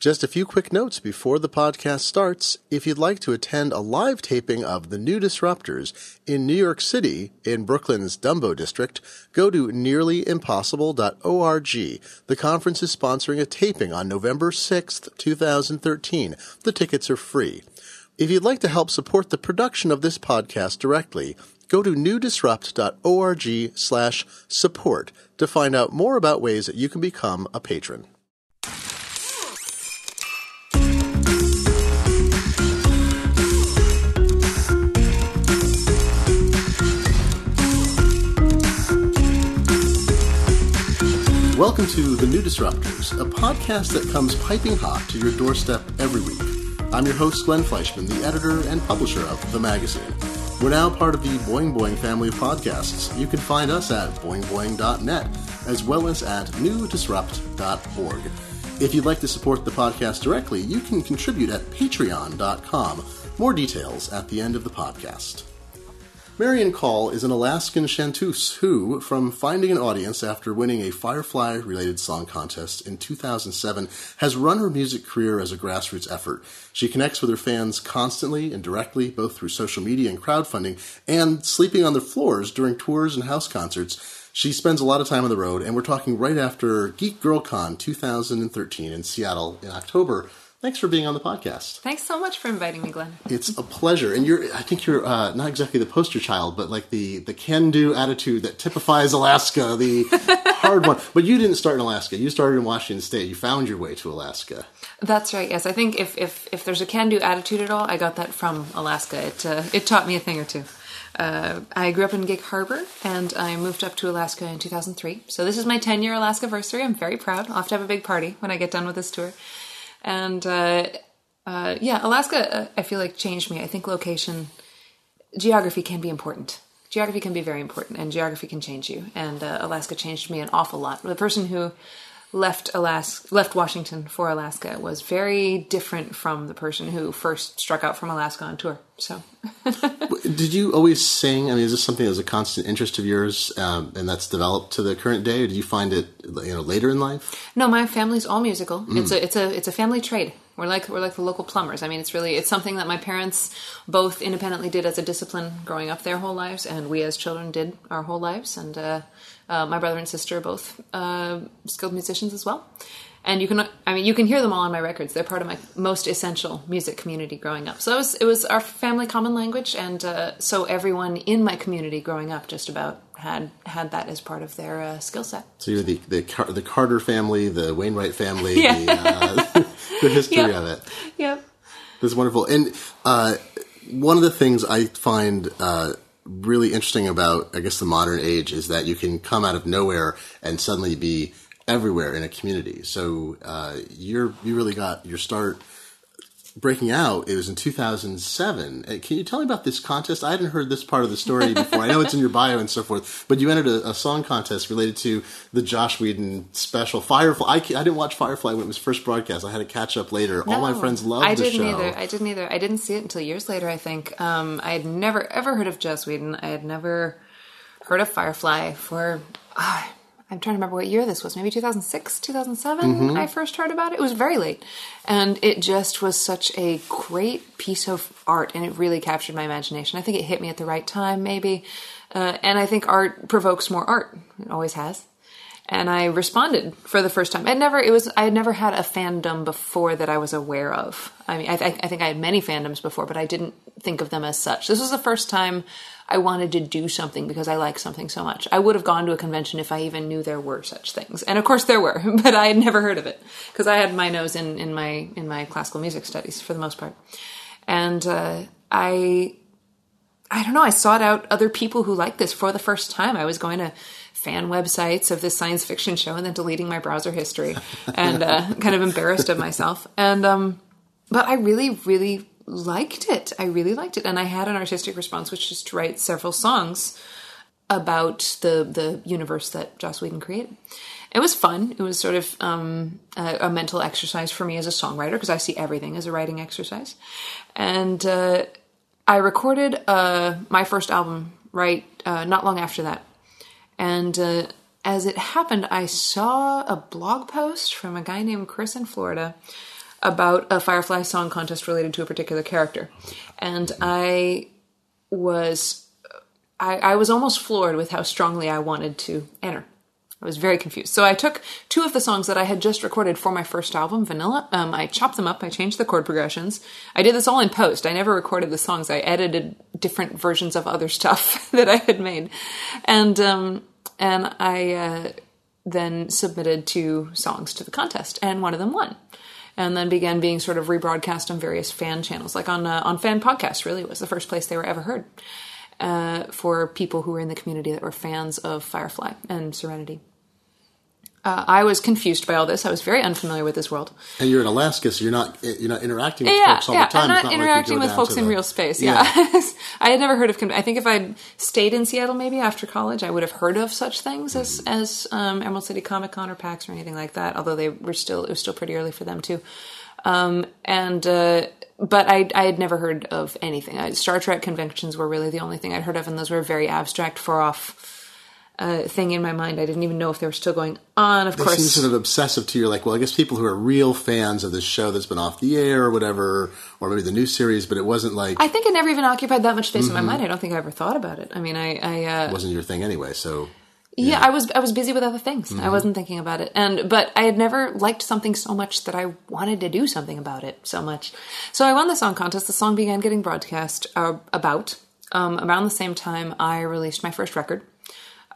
Just a few quick notes before the podcast starts. If you'd like to attend a live taping of The New Disruptors in New York City in Brooklyn's Dumbo District, go to nearlyimpossible.org. The conference is sponsoring a taping on November 6th, 2013. The tickets are free. If you'd like to help support the production of this podcast directly, go to newdisrupt.org slash support to find out more about ways that you can become a patron. Welcome to The New Disruptors, a podcast that comes piping hot to your doorstep every week. I'm your host, Glenn Fleishman, the editor and publisher of the magazine. We're now part of the Boing Boing family of podcasts. You can find us at boingboing.net as well as at newdisrupt.org. If you'd like to support the podcast directly, you can contribute at patreon.com. More details at the end of the podcast. Marian Call is an Alaskan chanteuse who, from finding an audience after winning a Firefly related song contest in 2007, has run her music career as a grassroots effort. She connects with her fans constantly and directly, both through social media and crowdfunding, and sleeping on their floors during tours and house concerts. She spends a lot of time on the road, and we're talking right after Geek Girl Con 2013 in Seattle in October. Thanks for being on the podcast. Thanks so much for inviting me, Glenn. It's a pleasure, and you're. I think you're uh, not exactly the poster child, but like the the can-do attitude that typifies Alaska, the hard one. But you didn't start in Alaska. You started in Washington State. You found your way to Alaska. That's right. Yes, I think if if if there's a can-do attitude at all, I got that from Alaska. It uh, it taught me a thing or two. Uh, I grew up in Gig Harbor, and I moved up to Alaska in 2003. So this is my 10 year Alaska anniversary. I'm very proud. I'll have to have a big party when I get done with this tour. And uh, uh, yeah, Alaska, uh, I feel like changed me. I think location, geography can be important. Geography can be very important, and geography can change you. And uh, Alaska changed me an awful lot. The person who left Alaska, left Washington for Alaska, was very different from the person who first struck out from Alaska on tour. So, did you always sing? I mean, is this something that was a constant interest of yours, um, and that's developed to the current day, or did you find it, you know, later in life? No, my family's all musical. Mm. It's a it's a it's a family trade. We're like we're like the local plumbers. I mean, it's really it's something that my parents both independently did as a discipline growing up their whole lives, and we as children did our whole lives. And uh, uh, my brother and sister are both uh, skilled musicians as well. And you can i mean you can hear them all on my records. They're part of my most essential music community growing up. So it was, it was our family common language. And uh, so everyone in my community growing up just about had had that as part of their uh, skill set. So you're the, the the carter family the wainwright family yeah. the, uh, the history yep. of it. Yep that's wonderful. And uh, one of the things i find uh, really interesting about i guess the modern age is that you can come out of nowhere and suddenly be everywhere in a community. So uh, you're you really got your start breaking out. It was in 2007. Uh, can you tell me about this contest? I hadn't heard this part of the story before. I know it's in your bio and so forth, but you entered a, a song contest related to the Joss Whedon special Firefly. I, I, didn't watch Firefly when it was first broadcast. I had to catch up later. No, All my friends loved I the didn't show. Either. I didn't either. I didn't see it until years later. I think um, I had never ever heard of Joss Whedon. I had never heard of Firefly for. Uh, I'm trying to remember what year this was, maybe 2006, 2007, mm-hmm. I first heard about it. It was very late. And it just was such a great piece of art, and it really captured my imagination. I think it hit me at the right time, maybe. Uh, and I think art provokes more art. It always has. And I responded for the first time. I never, it was, I had never had a fandom before that I was aware of. I mean, I, I think I had many fandoms before, but I didn't think of them as such. This was the first time I wanted to do something because I like something so much. I would have gone to a convention if I even knew there were such things. And of course there were, but I had never heard of it because I had my nose in, in my in my classical music studies for the most part. And uh, I I don't know, I sought out other people who like this for the first time. I was going to fan websites of this science fiction show and then deleting my browser history and uh, kind of embarrassed of myself. And um, but I really, really liked it. I really liked it, and I had an artistic response, which is to write several songs about the the universe that Joss Whedon created. It was fun. It was sort of um, a, a, mental exercise for me as a songwriter because I see everything as a writing exercise. And uh, I recorded uh, my first album right uh, not long after that. And uh, as it happened, I saw a blog post from a guy named Chris in Florida about a Firefly song contest related to a particular character, and I was I, I was almost floored with how strongly I wanted to enter. I was very confused. So I took two of the songs that I had just recorded for my first album, Vanilla. Um, I chopped them up. I changed the chord progressions. I did this all in post. I never recorded the songs. I edited different versions of other stuff that I had made, and um, and I uh, then submitted two songs to the contest, and one of them won. And then began being sort of rebroadcast on various fan channels, like on uh, on fan podcasts. Really, was the first place they were ever heard uh, for people who were in the community that were fans of Firefly and Serenity. Uh, I was confused by all this. I was very unfamiliar with this world. And you're in Alaska, so you're not you're not interacting with yeah, folks all yeah, the time. I'm not, like you interacting go with folks in the- real space. Yeah, I had never heard of. I think if I'd stayed in Seattle, maybe after college, I would have heard of such things as as um, Emerald City Comic Con or PAX or anything like that. Although they were still it was still pretty early for them too. Um, and uh, but I I had never heard of anything. I, Star Trek conventions were really the only thing I'd heard of, and those were very abstract, far off. Uh, thing in my mind, I didn't even know if they were still going on. Of They course, seem sort of obsessive to you. Like, well, I guess people who are real fans of this show that's been off the air or whatever, or maybe the new series, but it wasn't like I think it never even occupied that much space Mm-hmm. in my mind. I don't think I ever thought about it. I mean, I, I uh, wasn't your thing anyway. So Yeah, I was I was busy with other things. Mm-hmm. I wasn't thinking about it. And but I had never liked something so much that I wanted to do something about it so much. So I won the song contest. The song began getting broadcast uh, about um, around the same time I released my first record.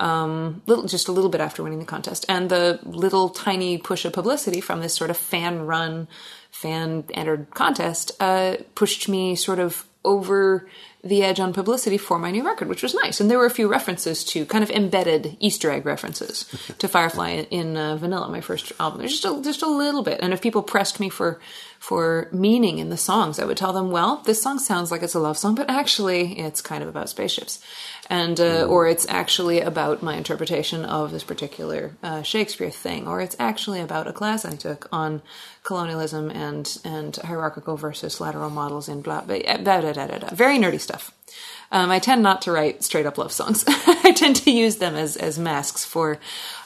Um, little just a little bit after winning the contest, and the little tiny push of publicity from this sort of fan run, fan entered contest uh, pushed me sort of over the edge on publicity for my new record, which was nice. And there were a few references to kind of embedded Easter egg references to Firefly in, uh, Vanilla, my first album. There's just a, just a little bit. And if people pressed me for for meaning in the songs, I would tell them, well, this song sounds like it's a love song, but actually it's kind of about spaceships. And uh, or it's actually about my interpretation of this particular uh, Shakespeare thing, or it's actually about a class I took on colonialism and and hierarchical versus lateral models in blah blah blah, blah, blah, blah, blah. very nerdy stuff. Um, I tend not to write straight up love songs. I tend to use them as as masks for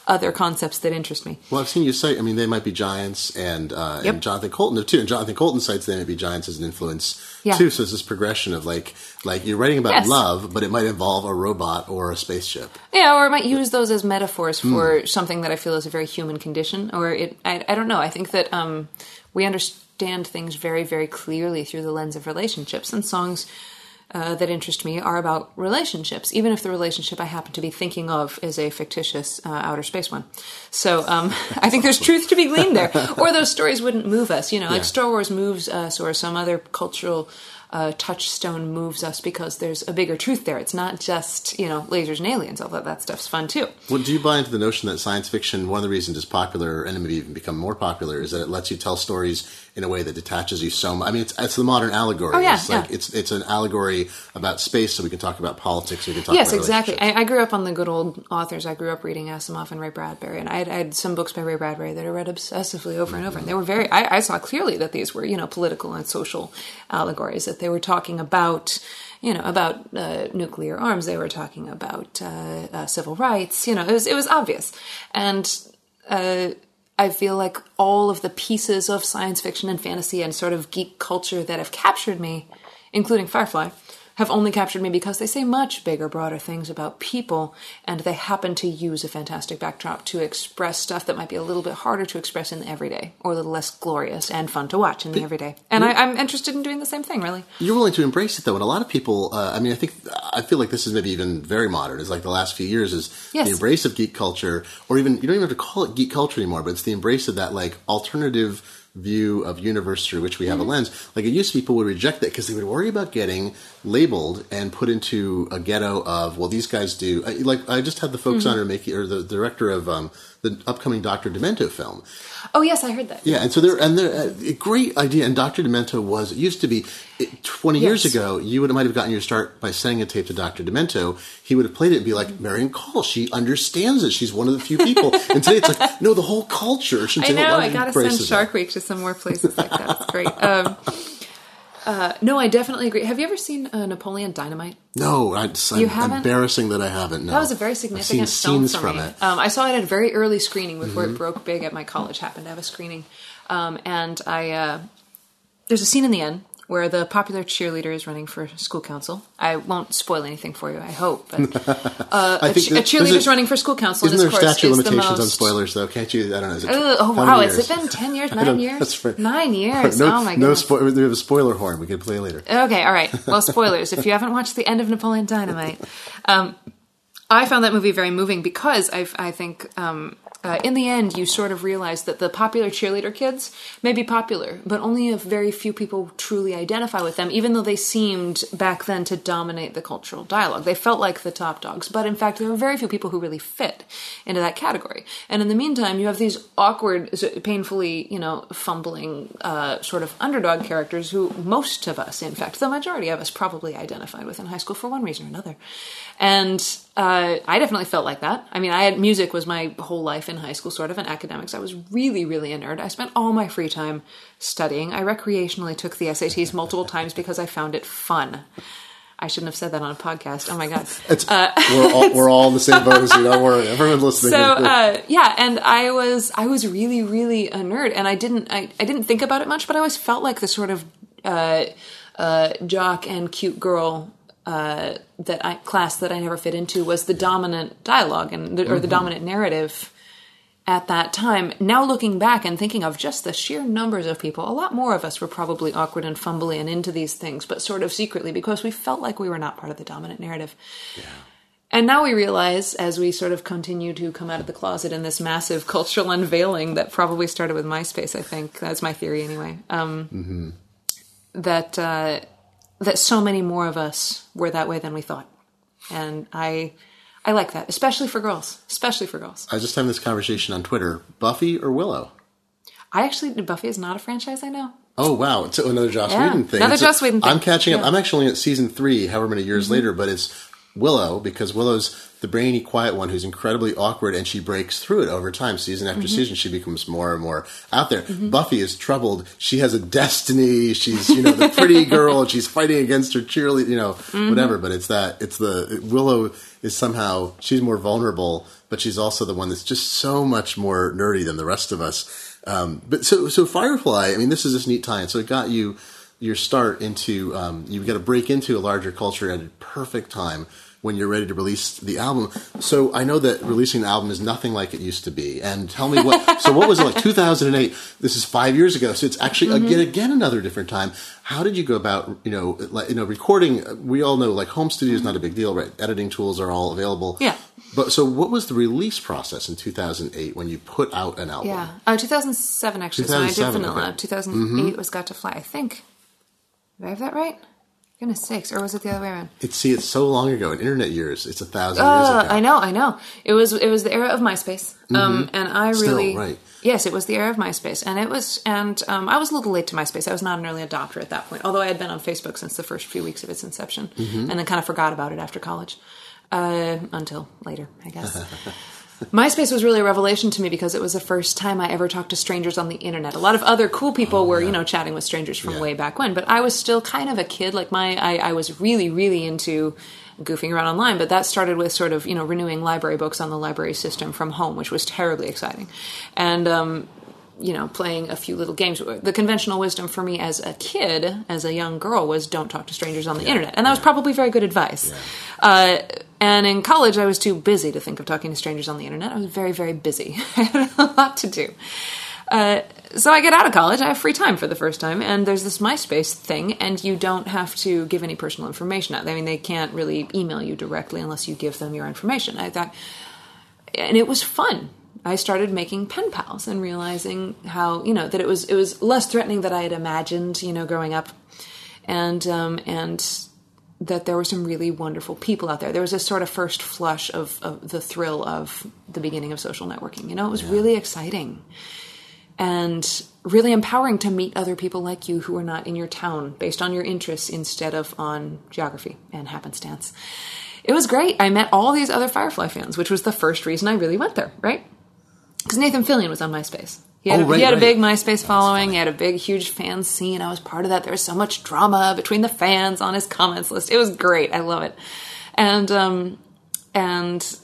other concepts that interest me. Well, I've seen you cite. I mean, they might be giants, and uh, Yep. and Jonathan Coulton too. And Jonathan Coulton cites they might be giants as an influence Yeah. too. So it's this progression of like like you're writing about Yes. love, but it might involve a robot or a spaceship. Yeah, or I might use those as metaphors for something that I feel is a very human condition. Or it, I, I don't know. I think that um, we understand things very, very clearly through the lens of relationships, and songs uh, that interest me are about relationships, even if the relationship I happen to be thinking of is a fictitious uh, outer space one. So um, I think there's truth to be gleaned there. Or those stories wouldn't move us, you know, like Star Wars moves us, or some other cultural touchstone moves us because there's a bigger truth there. It's not just you know lasers and aliens, although that stuff's fun too. Well, do you buy into the notion that science fiction, one of the reasons it's popular and maybe even become more popular, is that it lets you tell stories in a way that detaches you so much? I mean, it's, it's the modern allegory. Oh, yeah, it's like yeah. it's it's an allegory about space, so we can talk about politics. We can talk Yes, exactly. I, I grew up on the good old authors. I grew up reading Asimov and Ray Bradbury, and I had, I had some books by Ray Bradbury that I read obsessively over and over. And they were very. I, I saw clearly that these were, you know, political and social allegories. That they were talking about, you know, about uh, nuclear arms. They were talking about uh, uh, civil rights. You know, it was it was obvious, and. I feel like all of the pieces of science fiction and fantasy and sort of geek culture that have captured me, including Firefly, have only captured me because they say much bigger, broader things about people, and they happen to use a fantastic backdrop to express stuff that might be a little bit harder to express in the everyday, or a little less glorious and fun to watch in the everyday. And I, I'm interested in doing the same thing, really. You're willing to embrace it though, and a lot of people. Uh, I mean, I think I feel like this is maybe even very modern. It's like the last few years is Yes. the embrace of geek culture, or even you don't even have to call it geek culture anymore, but it's the embrace of that like alternative view of universe through which we have Mm-hmm. a lens. Like it used to, people would reject that because they would worry about getting labeled and put into a ghetto of well, these guys do. I- Like I just had the folks Mm-hmm. on or making or the director of um, the upcoming Doctor Demento film. Oh yes, I heard that. Yeah, and so there, and there, uh, a great idea. And Dr. Demento was, it used to be, it, 20 years ago, you would have, might have gotten your start by sending a tape to Dr. Demento. He would have played it and be like, Marian Call, she understands it. She's one of the few people. and today it's like, no, the whole culture. I know. I gotta send Shark Week to some more places like that. It's great. Um, uh, no, I definitely agree. Have you ever seen uh, Napoleon Dynamite? No, I'm- haven't? embarrassing that I haven't. No. That was a very I've seen significant film scenes for from me. it. Um, I saw it at a very early screening before Mm-hmm. it broke big at my college. Happened to have a screening, Um, and I uh, there's a scene in the end where the popular cheerleader is running for school council. I won't spoil anything for you. I hope. But, uh, I a, think che- a cheerleader is running for school council. Isn't this there statute limitations on spoilers, though? Can't you? I don't know. Is it Ugh, oh wow! years? Has it been ten years? Nine years? that's. Nine years. No, oh my no goodness. spo- we have a spoiler horn. We can play later. Okay, all right. Well, spoilers. if you haven't watched the end of Napoleon Dynamite, um, I found that movie very moving because I, I think um, uh, in the end you sort of realize that the popular cheerleader kids may be popular, but only a very few people truly identify with them, even though they seemed back then to dominate the cultural dialogue. They felt like the top dogs, but in fact there were very few people who really fit into that category. And in the meantime, you have these awkward, painfully, you know, fumbling uh, sort of underdog characters who most of us, in fact, the majority of us probably identified with in high school for one reason or another. And uh, I definitely felt like that. I mean, I had music was my whole life in high school, sort of, and academics. I was really, really a nerd. I spent all my free time studying. I recreationally took the SATs multiple times because I found it fun. I shouldn't have said that on a podcast. Oh my god. It's, we're, all, we're all in the same boat as you. Don't worry. Everyone listening. So uh, yeah, and I was I was really really a nerd, and I didn't I, I didn't think about it much, but I always felt like the sort of uh, uh, jock and cute girl uh, that I class that I never fit into was the dominant dialogue and the, or the dominant narrative at that time. Now looking back and thinking of just the sheer numbers of people, a lot more of us were probably awkward and fumbly and into these things, but sort of secretly because we felt like we were not part of the dominant narrative. And now we realize, as we sort of continue to come out of the closet in this massive cultural unveiling that probably started with MySpace, I think that's my theory anyway. Um, That uh, that so many more of us were that way than we thought, and I I like that, especially for girls, especially for girls. I was just having this conversation on Twitter. Buffy or Willow? I actually Buffy is not a franchise I know. Oh wow, it's another Joss Yeah, Whedon thing. another It's Joss Whedon thing. I'm catching up. Yeah. Mm-hmm. I'm actually at season three, however many years later, but it's Willow because Willow's the brainy, quiet one who's incredibly awkward, and she breaks through it over time. Season after Mm-hmm. season, she becomes more and more out there. Buffy is troubled. She has a destiny. She's you know the pretty girl, and she's fighting against her cheerleader. You know Mm-hmm. whatever. But it's that it's the Willow is somehow she's more vulnerable, but she's also the one that's just so much more nerdy than the rest of us. Um, but so so Firefly, I mean, this is this neat tie-in. So it got you your start into um, you got to break into a larger culture at a perfect time when you're ready to release the album. So I know that releasing an album is nothing like it used to be. And tell me what. so what was it like? 2008. This is five years ago. So it's actually Mm-hmm. again again another different time. How did you go about you know like you know recording? We all know like home studio is not a big deal, right? Editing tools are all available. Yeah. But so what was the release process in 2008 when you put out an album? Yeah, uh, 2007 actually. so I did 2007, Vanilla. okay. Mm-hmm. 2008 was Got to Fly. I think. Did I have that right? Goodness sakes, or was it the other way around? It's see, it's so long ago in internet years. It's a thousand Uh, years ago. I know, I know. It was it was the era of MySpace, um, and I Mm-hmm. Still, really right. yes, it was the era of MySpace, and it was and um, I was a little late to MySpace. I was not an early adopter at that point, although I had been on Facebook since the first few weeks of its inception, Mm-hmm. and then kind of forgot about it after college uh, until later, I guess. MySpace was really a revelation to me because it was the first time I ever talked to strangers on the internet. A lot of other cool people were, you know, chatting with strangers from Oh, Yeah. way back when, but I was still kind of a kid. Like my, I, I was really, really into goofing around online, but that started with sort of, you know, renewing library books on the library system from home, which was terribly exciting. And, um, you know, playing a few little games. The conventional wisdom for me as a kid, as a young girl, was don't talk to strangers on the internet. And that was probably very good advice. Uh, and in college, I was too busy to think of talking to strangers on the internet. I was very, very busy. I had a lot to do. Uh, so I get out of college, I have free time for the first time, and there's this MySpace thing, and you don't have to give any personal information out. I mean, they can't really email you directly unless you give them your information. I thought, and it was fun. I started making pen pals and realizing how you know that it was it was less threatening than I had imagined. You know, growing up, and um, and that there were some really wonderful people out there. There was this sort of first flush of, of the thrill of the beginning of social networking. You know, it was really exciting and really empowering to meet other people like you who are not in your town based on your interests instead of on geography and happenstance. It was great. I met all these other Firefly fans, which was the first reason I really went there, right? Because Nathan Fillion was on MySpace. He had, Oh, a, right, he had a big MySpace following. He had a big, huge fan scene. I was part of that. There was so much drama between the fans on his comments list. It was great. I love it. And um, and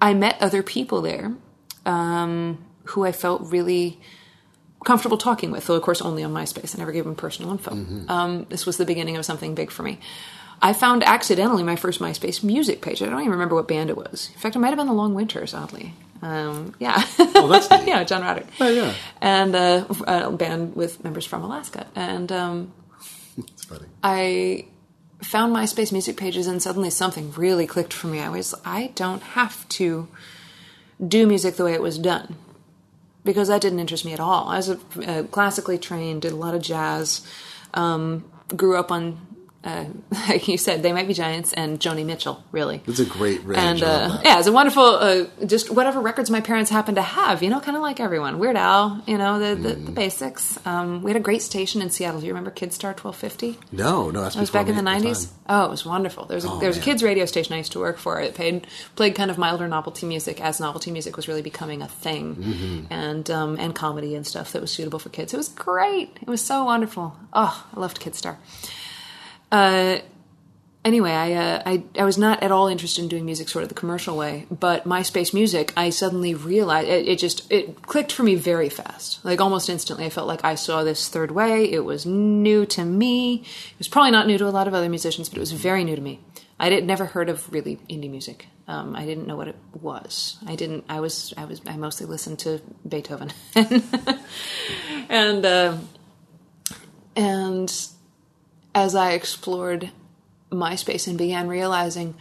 I met other people there um, who I felt really comfortable talking with, though of course only on MySpace. I never gave them personal info. Mm-hmm. Um, this was the beginning of something big for me. I found accidentally my first MySpace music page. I don't even remember what band it was. In fact, it might have been the Long Winters, oddly. Um, yeah. Oh, that's neat. yeah, John Roderick. Oh, yeah. And uh, a band with members from Alaska. And um, It's funny. I found MySpace music pages and suddenly something really clicked for me. I was, I don't have to do music the way it was done because that didn't interest me at all. I was a, uh, classically trained, did a lot of jazz, um, grew up on, uh, like you said, They Might Be Giants and Joni Mitchell, really. It's a great range. And uh, yeah, it's a wonderful, uh, just whatever records my parents happened to have, you know, kind of like everyone. Weird Al, you know, the, the, Mm. the basics. Um, we had a great station in Seattle. Do you remember Kidstar 1250? No, no, that's It was back in the nineties. time. Oh, it was wonderful. There was a, Oh, there was a kids radio station I used to work for. It paid played kind of milder novelty music as novelty music was really becoming a thing, Mm-hmm. and um, and comedy and stuff that was suitable for kids. It was great. It was so wonderful. Oh, I loved Kidstar. Uh, anyway, I, uh, I I was not at all interested in doing music sort of the commercial way, but MySpace music, I suddenly realized it, it just it clicked for me very fast, like almost instantly. I felt like I saw this third way. It was new to me. It was probably not new to a lot of other musicians, but it was very new to me. I had never heard of really indie music. Um, I didn't know what it was. I didn't. I was. I was. I mostly listened to Beethoven, and uh, and as I explored MySpace and began realizing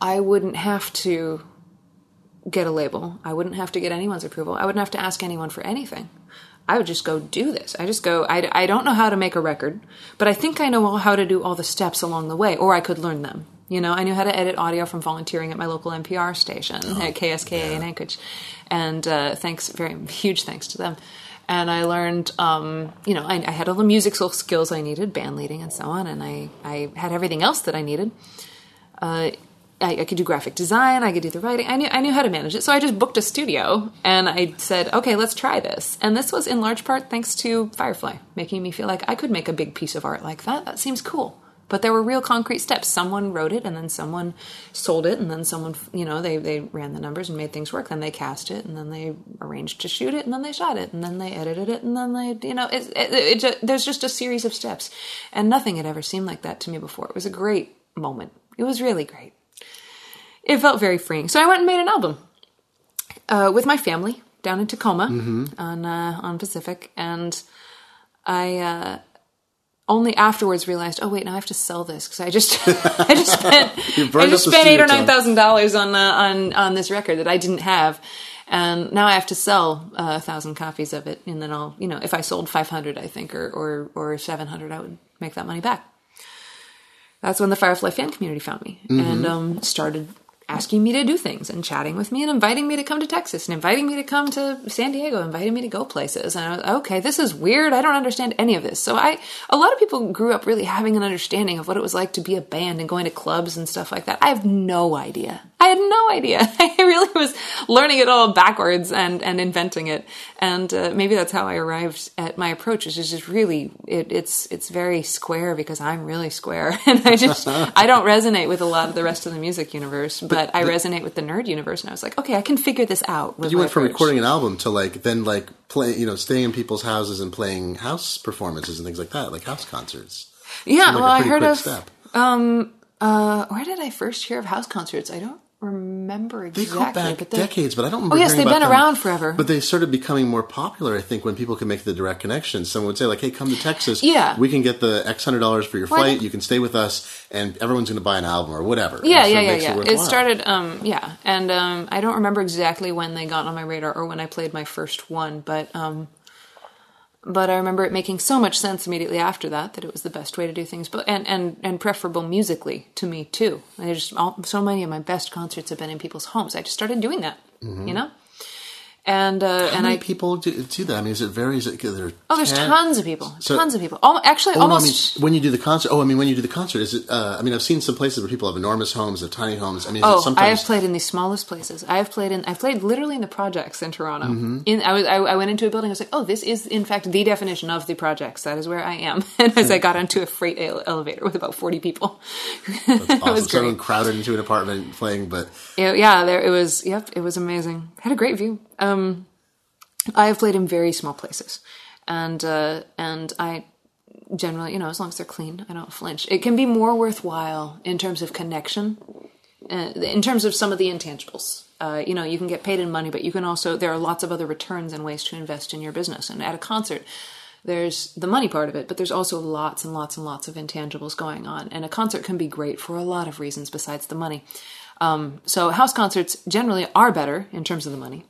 I wouldn't have to get a label. I wouldn't have to get anyone's approval. I wouldn't have to ask anyone for anything. I would just go do this. I just go, I, I don't know how to make a record, but I think I know how to do all the steps along the way, or I could learn them. You know, I knew how to edit audio from volunteering at my local NPR station at KSKA in Anchorage. And uh, thanks, very huge thanks to them. And I learned, um, you know, I, I had all the musical skills I needed, band leading and so on, and I, I had everything else that I needed. Uh, I, I could do graphic design. I could do the writing. I knew I knew how to manage it. So I just booked a studio and I said, okay, let's try this. And this was in large part thanks to Firefly, making me feel like I could make a big piece of art like that. That seems cool. But there were real concrete steps. Someone wrote it, and then someone sold it, and then someone, you know, they they ran the numbers and made things work. Then they cast it, and then they arranged to shoot it, and then they shot it, and then they edited it, and then they, you know, it, it, it, ju- there's just a series of steps, and nothing had ever seemed like that to me before. It was a great moment. It was really great it felt very freeing. So I went and made an album uh, with my family down in Tacoma on uh, on Pacific, and I uh, only afterwards realized, oh wait, now I have to sell this because I just I just spent I just spent eight or nine thousand dollars on uh, on on this record that I didn't have. And now I have to sell uh, a thousand copies of it, and then I'll, you know, if I sold five hundred, I think, or or or seven hundred, I would make that money back. That's when the Firefly fan community found me and um, started asking me to do things and chatting with me and inviting me to come to Texas and inviting me to come to San Diego, inviting me to go places. And I was okay, this is weird. I don't understand any of this. So I, a lot of people grew up really having an understanding of what it was like to be a band and going to clubs and stuff like that. I have no idea. I had no idea. I really was learning it all backwards and, and inventing it. And uh, maybe that's how I arrived at my approach, which is just really, it, it's, it's very square because I'm really square. And I just, I don't resonate with a lot of the rest of the music universe, but I resonate with the nerd universe. And I was like, okay, I can figure this out. With You went from approach. recording an album to like then like play, you know, staying in people's houses and playing house performances and things like that, like house concerts. Yeah, like well, I heard of, step. uh, where did I first hear of house concerts? I don't remember exactly. They go back but they- decades, but I don't remember. Oh, yes, they've been them. around forever. But they started becoming more popular, I think, when people could make the direct connection. Someone would say, like, hey, come to Texas. Yeah. We can get the X hundred dollars for your flight. You can stay with us, and everyone's going to buy an album or whatever. Yeah, yeah, yeah, yeah. It, worthwhile. started, um, yeah, and um, I don't remember exactly when they got on my radar or when I played my first one, but um, but I remember it making so much sense immediately after that that it was the best way to do things, but and and and preferable musically to me too. And I just all, so many of my best concerts have been in people's homes. I just started doing that, you mm-hmm. know, and uh. How and many I people do, do that? I mean, is it varies? Is it, there oh, there's 10? tons of people, So- tons of people. Al- actually, Oh, no, I almost. mean, when you do the concert. Oh, I mean, when you do the concert, is it? Uh, I mean, I've seen some places where people have enormous homes, have tiny homes. I mean, is it Oh, I sometimes have played in the smallest places. I have played in. I've played literally in the projects in Toronto. Mm-hmm. In I was I, I went into a building. I was like, oh, this is in fact the definition of the projects. That is where I am. And as I got onto a freight ele- elevator with about forty people, it awesome. was Someone great. crowded into an apartment playing, but Yeah, yeah, there it was. Yep, it was amazing. Had a great view. Um, I have played in very small places. and uh, and I generally, you know, as long as they're clean, I don't flinch. It can be more worthwhile in terms of connection, uh, in terms of some of the intangibles. Uh, you know, you can get paid in money, but you can also there are lots of other returns and ways to invest in your business. And at a concert, there's the money part of it, but there's also lots and lots and lots of intangibles going on. And a concert can be great for a lot of reasons besides the money. Um, so house concerts generally are better in terms of the money.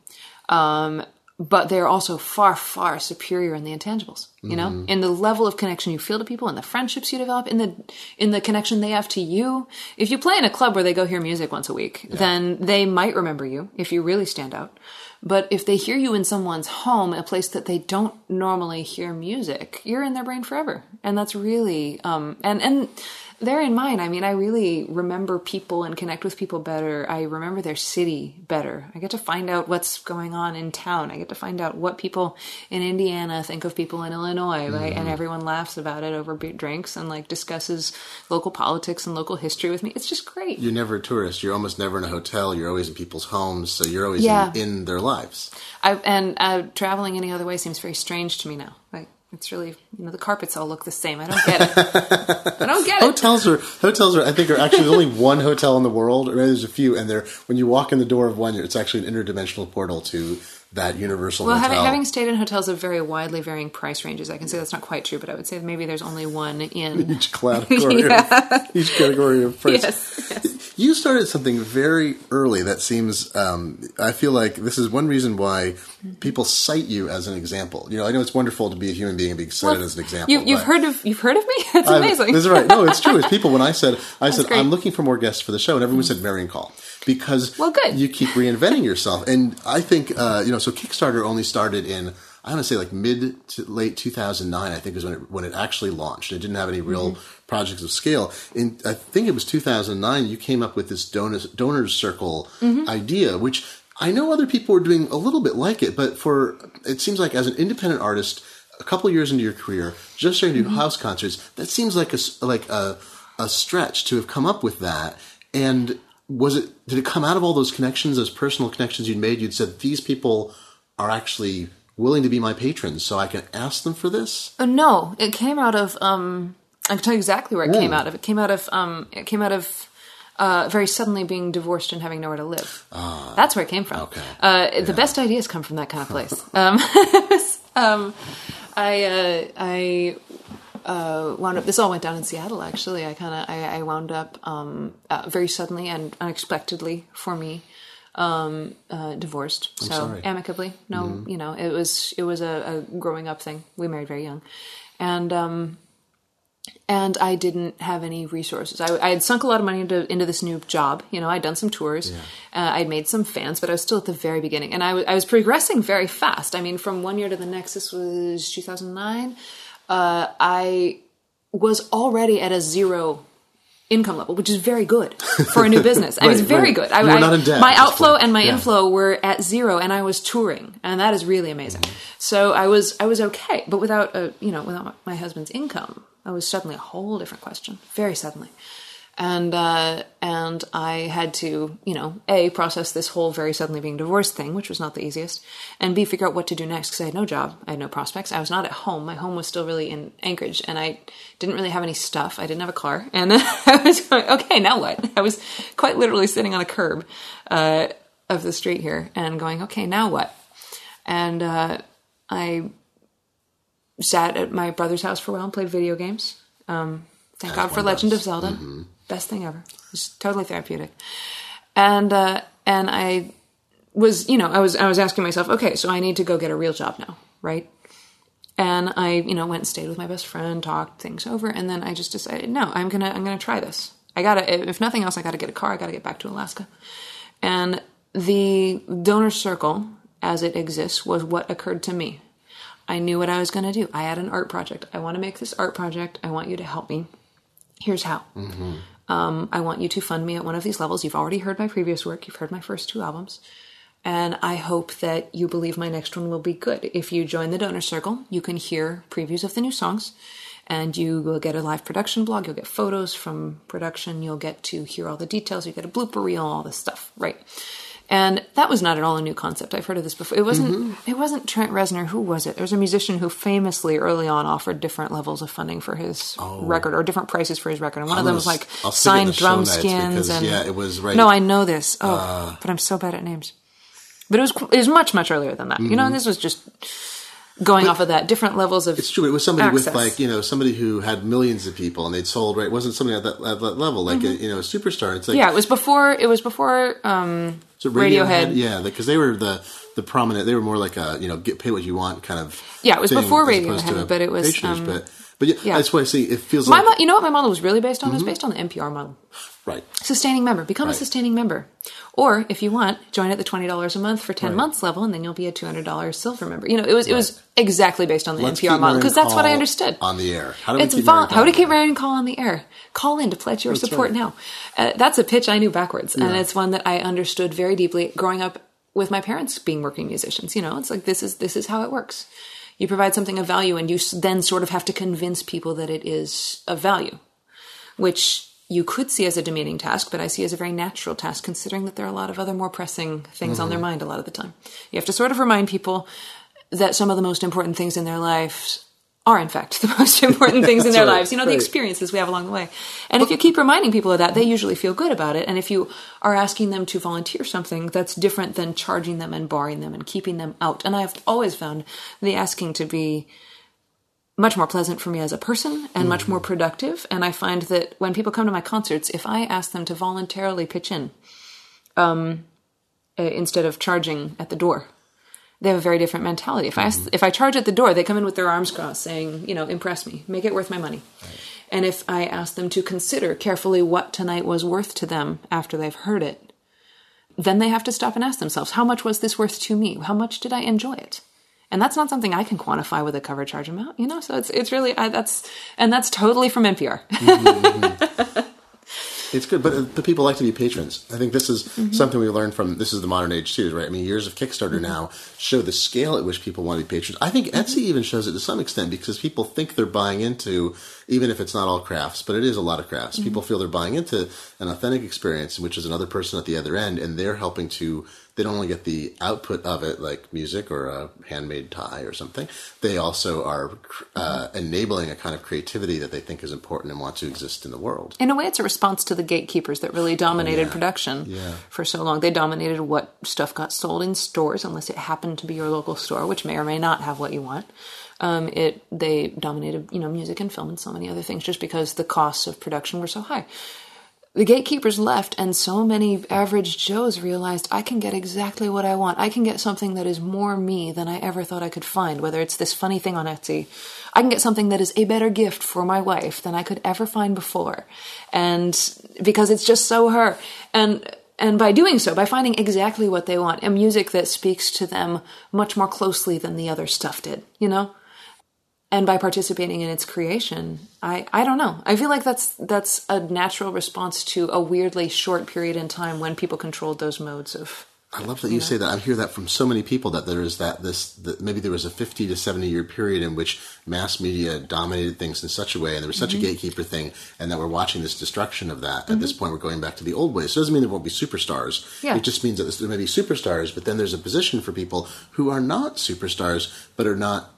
Um, but they're also far, far superior in the intangibles. You know, Mm-hmm. in the level of connection you feel to people, in the friendships you develop, in the in the connection they have to you. If you play in a club where they go hear music once a week, then they might remember you if you really stand out. But if they hear you in someone's home, a place that they don't normally hear music, you're in their brain forever, and that's really um, and and they're in mine. I mean, I really remember people and connect with people better. I remember their city better. I get to find out what's going on in town. I get to find out what people in Indiana think of people in Illinois, right? And everyone laughs about it over drinks and like discusses local politics and local history with me. It's just great. You're never a tourist. You're almost never in a hotel. You're always in people's homes, so you're always Yeah. in, in their lives. I, and uh, traveling any other way seems very strange to me now. Like it's really, you know, the carpets all look the same. I don't get it. I don't get it. Hotels are hotels are. I think are actually only one hotel in the world. Or there's a few, and they're when you walk in the door of one, it's actually an interdimensional portal to that universal Well, having, having stayed in hotels of very widely varying price ranges, I can say that's not quite true, but I would say maybe there's only one in. each category, of, each category of price. yes. You started something very early that seems. Um, I feel like this is one reason why people cite you as an example. You know, I know it's wonderful to be a human being and be cited as an example. You, you've heard of you've heard of me? It's I've- amazing. This is right. No, it's true. It's people. When I said, I said, great. I'm looking for more guests for the show, and everyone said Marian Call because Well, good. you keep reinventing yourself. And I think, uh, you know, so Kickstarter only started in, I want to say like mid to late 2009, I think is when it, when it actually launched. It didn't have any real Mm-hmm. projects of scale. In, I think it was 2009, you came up with this donors, donors circle Mm-hmm. idea, which I know other people were doing a little bit like it, but for, it seems like as an independent artist, a couple years into your career, just starting to do house concerts, that seems like a like a a stretch to have come up with that. And was it did it come out of all those connections, those personal connections you'd made? You'd said these people are actually willing to be my patrons, so I can ask them for this. Uh, no, it came out of. Um, I can tell you exactly where it came out of. It came out of. Um, it came out of. Uh, very suddenly being divorced and having nowhere to live. That's where it came from. okay. Uh, The best ideas come from that kind of place. um, um, I uh, I uh, wound up. This all went down in Seattle. Actually, I kind of I, I wound up um, uh, very suddenly and unexpectedly for me um, uh, divorced. so sorry. amicably. No, you know, it was it was a, a growing up thing. We married very young, and um, and I didn't have any resources. I, I had sunk a lot of money into into this new job. You know, I'd done some tours, uh, I'd made some fans, but I was still at the very beginning, and I wa- I was progressing very fast. I mean, from one year to the next. This was 2009. Uh, I was already at a zero income level, which is very good for a new business. I was Right, very right. good. I, I- not in debt my outflow and my Yeah. inflow were at zero, and I was touring, and that is really amazing. Mm-hmm. So I was I was okay, but without a you know without my, my husband's income, I was suddenly a whole different question, very suddenly, and uh, and I had to you know a process this whole very suddenly being divorced thing, which was not the easiest, and b figure out what to do next because I had no job, I had no prospects, I was not at home. My home was still really in Anchorage, and I didn't really have any stuff. I didn't have a car, and I was going, okay, now what? I was quite literally sitting on a curb uh, of the street here and going, okay, now what? And uh, I sat at my brother's house for a while and played video games. Um, thank God for Legend does. of Zelda, best thing ever. It's totally therapeutic. And uh, and I was, you know, I was I was asking myself, okay, so I need to go get a real job now, right? And I, you know, went and stayed with my best friend, talked things over, and then I just decided, no, I'm gonna I'm gonna try this. I gotta, if nothing else, I gotta get a car. I gotta get back to Alaska. And the donor circle, as it exists, was what occurred to me. I knew what I was going to do. I had an art project. I want to make this art project. I want you to help me. Here's how. Um, I want you to fund me at one of these levels. You've already heard my previous work. You've heard my first two albums. And I hope that you believe my next one will be good. If you join the donor circle, you can hear previews of the new songs and you will get a live production blog. You'll get photos from production. You'll get to hear all the details. You get a blooper reel, all this stuff, right? And that was not at all a new concept. I've heard of this before. It wasn't. Mm-hmm. It wasn't Trent Reznor. Who was it? There was a musician who famously early on offered different levels of funding for his record or different prices for his record. And one of them was gonna like I'll stick it in signed drum skins because, and yeah, it was right- Uh, No, I know this. Oh, but I'm so bad at names. But it was it was much much earlier than that. You know, and this was just going off of that different levels of Mm-hmm. It's true. It was somebody with like you know somebody who had millions of people and they'd sold right. It wasn't somebody at that, at that level like a, you know a superstar. It's like Mm-hmm. yeah. It was before. It was before um, so Radiohead. Yeah, because they were the the prominent. They were more like a you know get pay what you want kind of. Yeah, it was before Radiohead, but it was, um, but but yeah, yeah. that's why I see it feels My, like mo- you know what my model was really based on? It was based on the NPR model. Right. Sustaining member. Become a sustaining member. Or if you want, join at the twenty dollars a month for ten months level, and then you'll be a two hundred dollars silver member. You know, it was it was exactly based on the Let's NPR model because that's what I understood. on the air. How do we It's keep vol- how to keep? Marian Call on the air. Call in to pledge your That's support right. now. Uh, that's a pitch I knew backwards, and it's one that I understood very deeply growing up with my parents being working musicians. You know, it's like this is this is how it works. You provide something of value, and you then sort of have to convince people that it is of value, which you could see as a demeaning task, but I see as a very natural task, considering that there are a lot of other more pressing things on their Mm-hmm. mind a lot of the time. You have to sort of remind people that some of the most important things in their lives are, in fact, the most important things in their right, lives. You know, the experiences we have along the way. And if you keep reminding people of that, they usually feel good about it. And if you are asking them to volunteer something, that's different than charging them and barring them and keeping them out. And I've always found the asking to be much more pleasant for me as a person and much more productive. And I find that when people come to my concerts, if I ask them to voluntarily pitch in, um, uh, instead of charging at the door, they have a very different mentality. If I ask, if I charge at the door, they come in with their arms crossed, saying, "You know, impress me, make it worth my money." And if I ask them to consider carefully what tonight was worth to them after they've heard it, then they have to stop and ask themselves, "How much was this worth to me? How much did I enjoy it?" And that's not something I can quantify with a cover charge amount, you know. So it's it's really I, that's and that's totally from NPR. It's good, but uh, the people like to be patrons. I think this is Mm-hmm. something we learned from this is the modern age too, right? I mean, years of Kickstarter Mm-hmm. now show the scale at which people want to be patrons. I think Etsy even shows it to some extent because people think they're buying into, even if it's not all crafts, but it is a lot of crafts. Mm-hmm. People feel they're buying into an authentic experience, which is another person at the other end, and they're helping to. They don't only get the output of it, like music or a handmade tie or something. They also are uh, enabling a kind of creativity that they think is important and want to exist in the world. in a way, it's a response to the gatekeepers that really dominated yeah. production Yeah. for so long. They dominated what stuff got sold in stores, unless it happened to be your local store, which may or may not have what you want. Um, it they dominated, you know, music and film and so many other things, just because the costs of production were so high. The gatekeepers left, and so many average Joes realized I can get exactly what I want. I can get something that is more me than I ever thought I could find, whether it's this funny thing on Etsy. I can get something that is a better gift for my wife than I could ever find before. And because it's just so her. And and by doing so, by finding exactly what they want, a music that speaks to them much more closely than the other stuff did, you know? And by participating in its creation i i don't know i feel like that's that's a natural response to a weirdly short period in time when people controlled those modes of I love that you say that. I hear that from so many people that there is that this that maybe there was a fifty to seventy year period in which mass media dominated things in such a way, and there was such Mm-hmm. a gatekeeper thing, and that we're watching this destruction of that. At this point, we're going back to the old ways. So it doesn't mean there won't be superstars. Yeah. It just means that there may be superstars, but then there's a position for people who are not superstars, but are not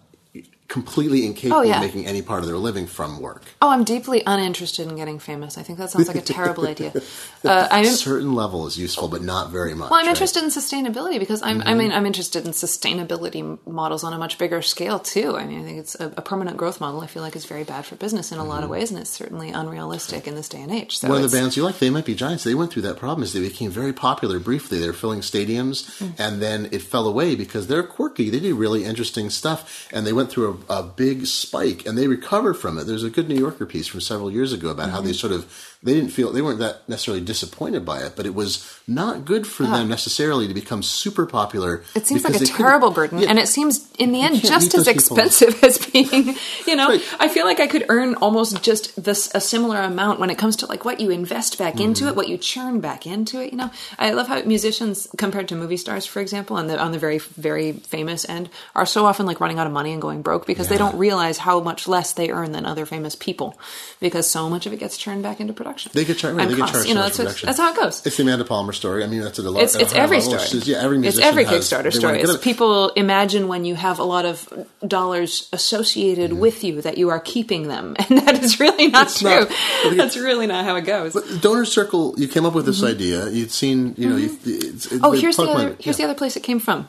completely incapable Oh, yeah. of making any part of their living from work. oh i'm deeply uninterested in getting famous i think that sounds like a terrible idea uh, i'm certain level is useful, but not very much. Well, I'm right? interested in sustainability because I'm, I mean, I'm interested in sustainability models on a much bigger scale too. I mean, I think it's a, a permanent growth model. I feel like is very bad for business in a lot of ways, and it's certainly unrealistic in this day and age. So One of the bands you like, they might be giants. They went through that problem. Is they became very popular briefly. They were filling stadiums, Mm. and then it fell away because they're quirky. They do really interesting stuff, and they went through a, a big spike, and they recovered from it. There's a good New Yorker piece from several years ago about how they Mm-hmm. sort of they didn't feel they weren't that necessarily disappointed by it, but it was not good for them necessarily to become super popular. Ah. It seems like a terrible burden, Yeah. and it seems in the end just as those people. expensive as being, you know. Right. I feel like I could earn almost just this a similar amount when it comes to like what you invest back Mm-hmm. into it, what you churn back into it. You know, I love how musicians compared to movie stars, for example, on the on the very very famous end, are so often like running out of money and going broke because they don't realize how much less they earn than other famous people because so much of it gets churned back into production. They get charged. They get charged. You know, that's, what- that's how it goes. It's the Amanda Palmer story. I mean, that's a lot. It's, it's every level. story. It's just- yeah, every it's every has- Kickstarter story. It's people imagine when you have a lot of dollars associated Mm-hmm. with you that you are keeping them, and that is really not It's true. not. That's really not how it goes. Donor Circle. You came up with this idea. You'd seen. You know. You, it's, Mm-hmm. Oh, here's the other here's yeah. the other place it came from.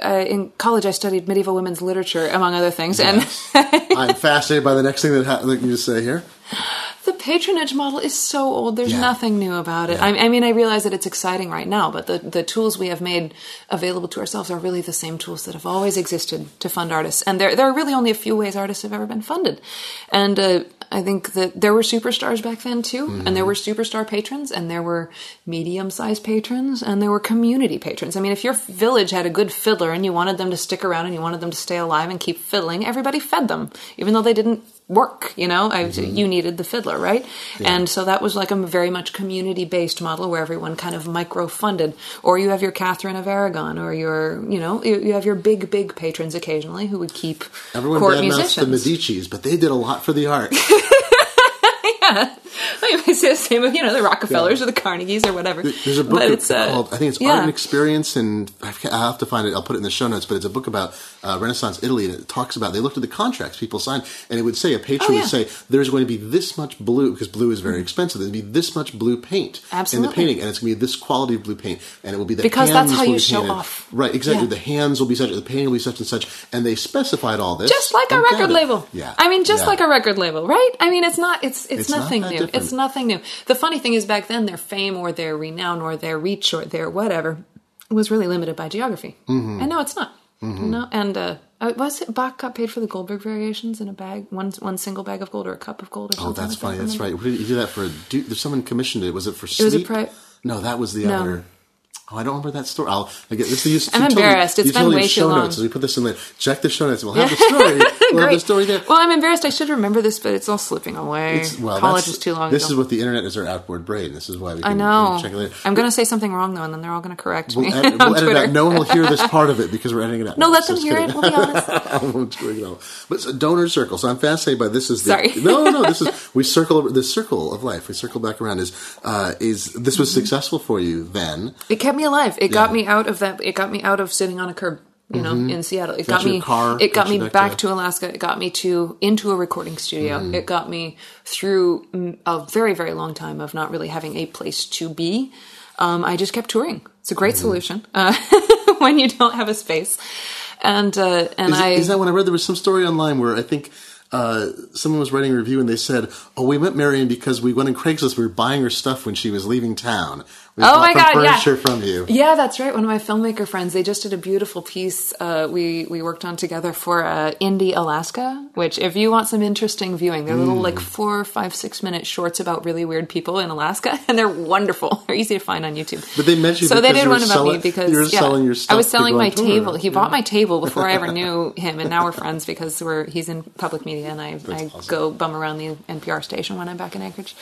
Uh, in college, I studied medieval women's literature, among other things, and I'm fascinated by the next thing that, ha- that you say here. The patronage model is so old. There's Yeah. nothing new about it. Yeah. I, I mean, I realize that it's exciting right now, but the, the tools we have made available to ourselves are really the same tools that have always existed to fund artists. And there, there are really only a few ways artists have ever been funded. And uh, I think that there were superstars back then too, and Mm-hmm. there were superstar patrons, and there were medium-sized patrons, and there were community patrons. I mean, if your village had a good fiddler and you wanted them to stick around and you wanted them to stay alive and keep fiddling, everybody fed them, even though they didn't work. You know, I, Mm-hmm. you needed the fiddler, right? And so that was like a very much community-based model where everyone kind of micro-funded. Or you have your Catherine of Aragon, or your, you know, you, you have your big, big patrons occasionally who would keep Everyone court badmouths the. Medicis, but they did a lot for the art. I might say the same of you know the Rockefellers or the Carnegies or whatever. There's a book but it's, uh, called I think it's yeah. Art and Experience, and I have to find it. I'll put it in the show notes. But it's a book about uh, Renaissance Italy, and it talks about they looked at the contracts people signed, and it would say a patron Oh, yeah. would say there's going to be this much blue because blue is very expensive. There's going to be this much blue paint in the painting, and it's going to be this quality of blue paint, and it will be the Because hands that's how you show painted. off. Right, exactly. Yeah. The hands will be such, the painting will be such and such, and they specified all this, just like a record label. Yeah, I mean, just yeah. like a record label, right? I mean, it's not. It's it's, It's nothing that new. different. It's nothing new. The funny thing is, back then, their fame or their renown or their reach or their whatever was really limited by geography. Mm-hmm. And now it's not. No, and uh, uh, was it Bach got paid for the Goldberg variations in a bag, one one single bag of gold or a cup of gold or Oh, something? that's like funny. that, That's right. What did you do that for? A someone commissioned it. Was it for was a sleep? pri- no, that was the No. other. Oh, I don't remember that story. I'll I get this. Is, I'm me- embarrassed. It's been way in too long. Notes, so we put this in there. Check the show notes. We'll have the story. we'll have the story there. Well, I'm embarrassed. I should remember this, but it's all slipping away. It's- well, College is too long This ago. is what the internet is our outboard brain. This is why we can, I know. check it later. I'm going to say something wrong though, and then they're all going to correct We'll me edit, we'll edit it Twitter. out. No one will hear this part of it because we're editing it out. No, let them hear kidding. it. We'll be honest. I won't do it at all. But a donor circle. So I'm fascinated by this. Is the, Sorry. no, no. This is we circle the circle of life. We circle back around. Is uh, is this was successful for you then? It kept me alive. It got me out of that. It got me out of sitting on a curb. You know, in Seattle, it Got got me. car, it got got me back to- to Alaska. It got me to into a recording studio. Mm-hmm. It got me through mm, a very very long time of not really having a place to be. Um, I just kept touring. It's a great Mm-hmm. solution uh, when you don't have a space. And uh, and Is, I is that when I read there was some story online where I think uh, someone was writing a review and they said, "Oh, we met Marian because we went on Craigslist. We were buying her stuff when she was leaving town. We Oh my God, yeah. from you." Yeah, that's right. One of my filmmaker friends, they just did a beautiful piece uh, we we worked on together for uh, Indie Alaska. Which, if you want some interesting viewing, they're little Mm. like four, five, six minute shorts about really weird people in Alaska, and they're wonderful. They're easy to find on YouTube. But they you so they did one about selling- me because yeah, selling your stuff I was selling my table. He bought my table before I ever knew him, and now we're friends because we're he's in public media, and I I awesome. go bum around the NPR station when I'm back in Anchorage.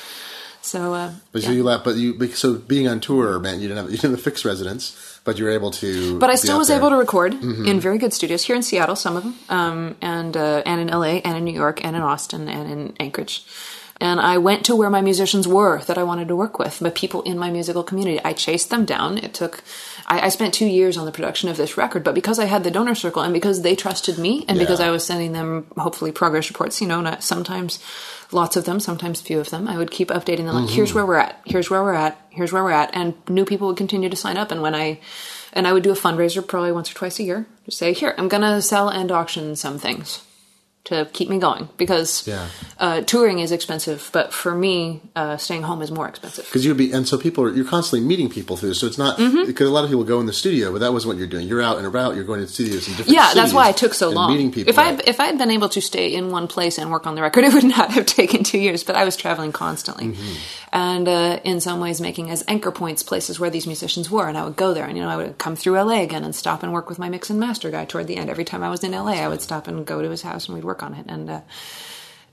So, uh, But yeah. so you left, but you so being on tour meant you didn't have you didn't have a fixed residence, but you were able to. But I still was there. able to record Mm-hmm. in very good studios here in Seattle, some of them, um, and uh, and in LA, and in New York, and in Austin, and in Anchorage. And I went to where my musicians were that I wanted to work with, the people in my musical community. I chased them down. It took, I, I spent two years on the production of this record, but because I had the donor circle and because they trusted me and because I was sending them hopefully progress reports, you know, not sometimes lots of them, sometimes few of them, I would keep updating them like, mm-hmm. here's where we're at, here's where we're at, here's where we're at. And new people would continue to sign up. And when I, and I would do a fundraiser probably once or twice a year. Just say, here, I'm going to sell and auction some things to keep me going because Yeah. uh, touring is expensive, but for me, uh, staying home is more expensive. because you'd be and so people are you're constantly meeting people through. So it's not Mm-hmm. because a lot of people go in the studio, but that wasn't what you're doing. You're out and about. You're going to studios in different. Yeah, that's why it took so long. Meeting people. If I if I had been able to stay in one place and work on the record, it would not have taken two years. But I was traveling constantly, Mm-hmm. and uh, in some ways making as anchor points places where these musicians were. And I would go there, and you know, I would come through LA again and stop and work with my mix and master guy toward the end. Every time I was in LA, I would stop and go to his house, and we'd work on it. And uh,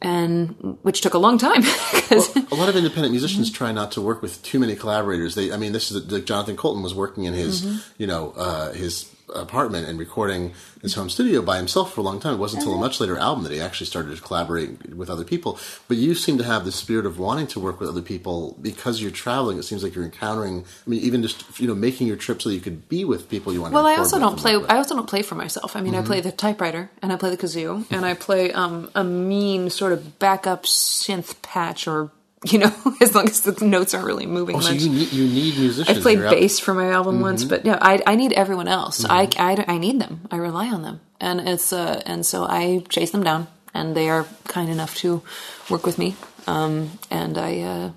and which took a long time because a lot of independent musicians Mm-hmm. try not to work with too many collaborators. They, I mean, this is like Jonathan Coulton was working in his, Mm-hmm. you know, uh, his apartment and recording his home studio by himself for a long time. It wasn't until Uh-huh. a much later album that he actually started to collaborate with other people. But you seem to have the spirit of wanting to work with other people because you're traveling. It seems like you're encountering. I mean, even just you know making your trip so that you could be with people you want. Well, to I also don't play. I also don't play for myself. I mean, I play the typewriter and I play the kazoo and I play um, a mean sort of backup synth patch, or you know, as long as the notes aren't really moving Oh, so you need you need musicians. I played bass for my album once, Mm-hmm. but yeah, I, I need everyone else. I, I, I need them. I rely on them, and it's uh, and so I chase them down, and they are kind enough to work with me. Um, and I, uh,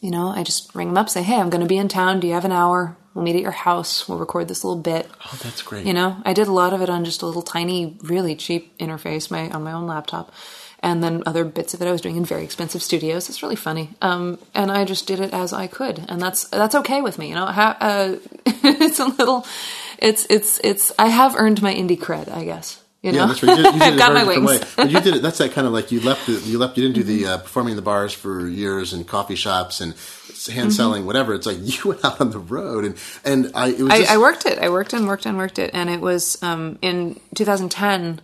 you know, I just ring them up, say, hey, I'm going to be in town. Do you have an hour? We'll meet at your house. We'll record this little bit. Oh, that's great. You know, I did a lot of it on just a little tiny, really cheap interface, my on my own laptop, and then other bits of it I was doing in very expensive studios. It's really funny, um, and I just did it as I could, and that's that's okay with me. You know, ha- uh, it's a little, it's it's it's. I have earned my indie cred, I guess. You know, Yeah, that's right. You did, you did I've it got my wings. way. You did it. That's that kind of like you left. The, you left. You didn't do Mm-hmm. the uh, performing in the bars for years and coffee shops and hand Mm-hmm. selling, whatever. It's like you went out on the road and and I. It was I, just, I worked it. I worked and worked and worked it, and it was um, in 2010.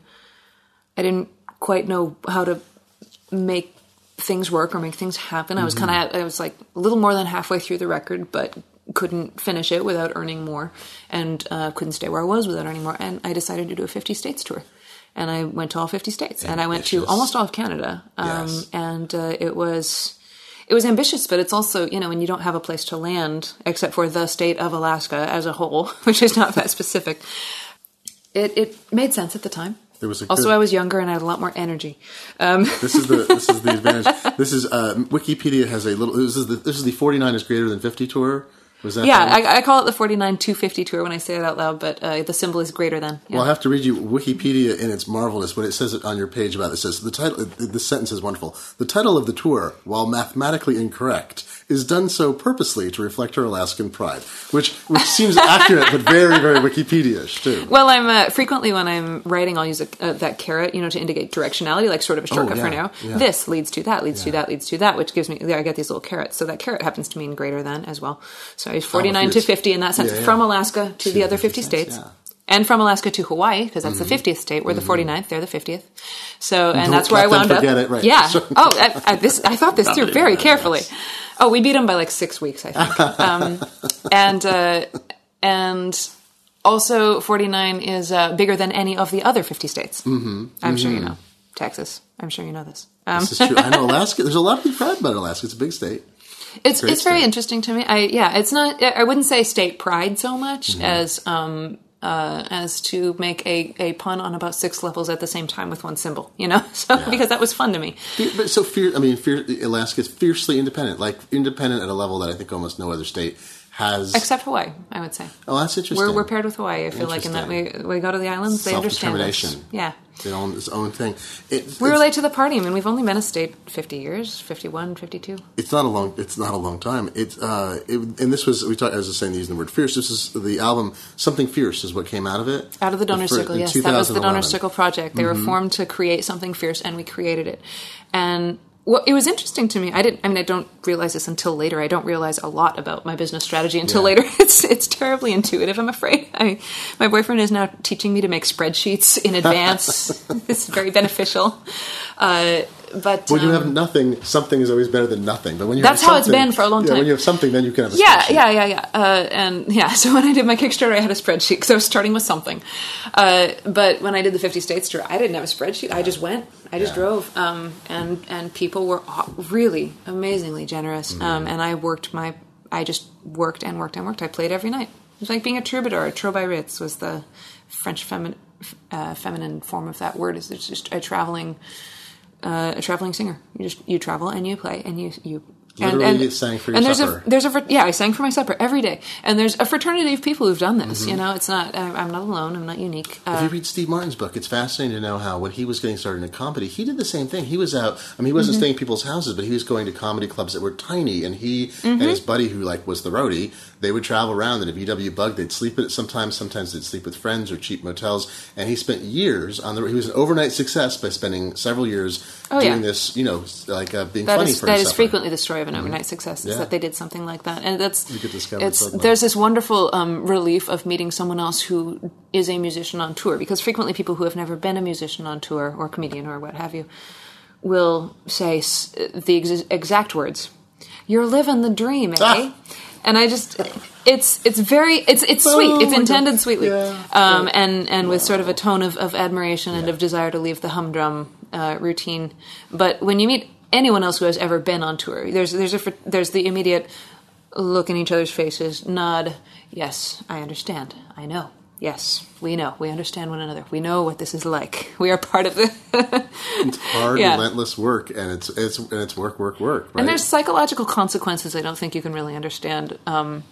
I didn't quite know how to make things work or make things happen. I was kind of I was like a little more than halfway through the record, but couldn't finish it without earning more, and uh, couldn't stay where I was without earning more. And I decided to do a 50 states tour. And I went to all 50 states, and I went to almost all of Canada. Um, Yes. And uh, it was it was ambitious, but it's also, you know, when you don't have a place to land except for the state of Alaska as a whole, which is not that specific, it, it made sense at the time. There was also, good- I was younger and I had a lot more energy. Um, This is the this is the advantage. This is uh, Wikipedia has a little. This is the this is the forty nine is greater than fifty tour. Was that? yeah, I, I call it the 49 250 tour when I say it out loud, but uh, the symbol is greater than. Yeah. Well, I have to read you Wikipedia in its marvelous. What it says it on your page about it says the title. The sentence is wonderful. The title of the tour, while mathematically incorrect, is done so purposely to reflect her Alaskan pride, which which seems accurate, but very very Wikipedia-ish too. Well, I'm uh, frequently when I'm writing, I'll use a, uh, that caret, you know, to indicate directionality, like sort of a shortcut Oh, for now. yeah. This leads to that, leads to that, leads to that, which gives me. Yeah, I get these little carets. So that caret happens to mean greater than as well. So I use 49 if to 50 in that sense, yeah, yeah. from Alaska to, the the other 50 50 states, yeah. Mm-hmm. And from Alaska to Hawaii, because that's the 50th state. We're the 49th, they're the 50th. So, and Don't that's where I wound up. it, right. Yeah. Oh, I, I, this, I thought this through very carefully. yes. Oh, we beat them by like six weeks, I think. Um, and, uh, and also 49 is uh, bigger than any of the other 50 states. Mm-hmm. I'm sure you know. Texas. I'm sure you know this. Um, This is true. I know Alaska. There's a lot to be proud about Alaska. It's a big state. it's Great it's very state. interesting to me. I yeah, it's not. I wouldn't say state pride so much Mm-hmm. as um uh as to make a a pun on about six levels at the same time with one symbol. You know, so because that was fun to me. But so, fear, I mean, fear, Alaska is fiercely independent, like independent at a level that I think almost no other state has. Except Hawaii, I would say. oh, that's interesting. We're, we're paired with Hawaii. I feel like in that we we go to the islands, they understand us. Yeah, They own its own thing. It, we relate to the party. I mean, we've only been a state fifty years, 51, 52. it's not a long. It's not a long time. It's uh, it, and this was we talked. I was just saying using the word fierce. This is the album. Something fierce is what came out of it. Out of the Donor Circle, yes. That was the Donor Circle project. They were formed to create something fierce, and we created it. And well, it was interesting to me. I didn't. I mean, I don't realize this until later. I don't realize a lot about my business strategy until Yeah. later. It's it's terribly intuitive. I'm afraid. I, my boyfriend is now teaching me to make spreadsheets in advance. it's very beneficial. Uh, but When you um, have nothing, something is always better than nothing. But when you That's how it's been for a long yeah, time. when you have something, then you can have a yeah, spreadsheet. yeah, yeah, yeah. Uh, and yeah, so when I did my Kickstarter, I had a spreadsheet because I was starting with something. Uh, but when I did the 50 states tour, I didn't have a spreadsheet. I just went. I just Yeah. drove. Um, and and people were really amazingly generous. Mm-hmm. Um, and I worked my. I just worked and worked and worked. I played every night. It was like being a troubadour. A Trobairitz was the French feminine uh, feminine form of that word. Is it's just a traveling uh, a traveling singer. You just you travel and you play and you you. And, Literally and, sang for your and there's supper. a there's a yeah I sang for my supper every day and there's a fraternity of people who've done this Mm-hmm. you know it's not I'm I'm not alone I'm not unique If uh, you read Steve Martin's book, it's fascinating to know how when he was getting started in comedy, he did the same thing. He was out. I mean, he wasn't Mm-hmm. staying in people's houses, but he was going to comedy clubs that were tiny. And he Mm-hmm. and his buddy, who like was the roadie, they would travel around. And if VW bugged, they'd sleep at it sometimes. Sometimes they'd sleep with friends or cheap motels. And he spent years on the. He was an overnight success by spending several years Oh, doing yeah. this. You know, like uh, being that funny is for that his is frequently the story of an overnight success. Is Mm-hmm. Yeah. that they did something like that, and that's You could discover it's something. there's this wonderful um, relief of meeting someone else who is a musician on tour because frequently people who have never been a musician on tour or comedian or what have you will say s- the ex- exact words you're living the dream eh Ah. and i just it's it's very it's it's sweet Oh it's my God. intended sweetly Yeah. um, and and with sort of a tone of, of admiration and of desire to leave the humdrum uh, routine but when you meet anyone else who has ever been on tour there's there's a there's the immediate look in each other's faces nod yes i understand i know yes we know we understand one another we know what this is like we are part of it. it's Hard, Yeah. relentless work, and it's it's and it's work, work, work. Right? And there's psychological consequences I don't think you can really understand um,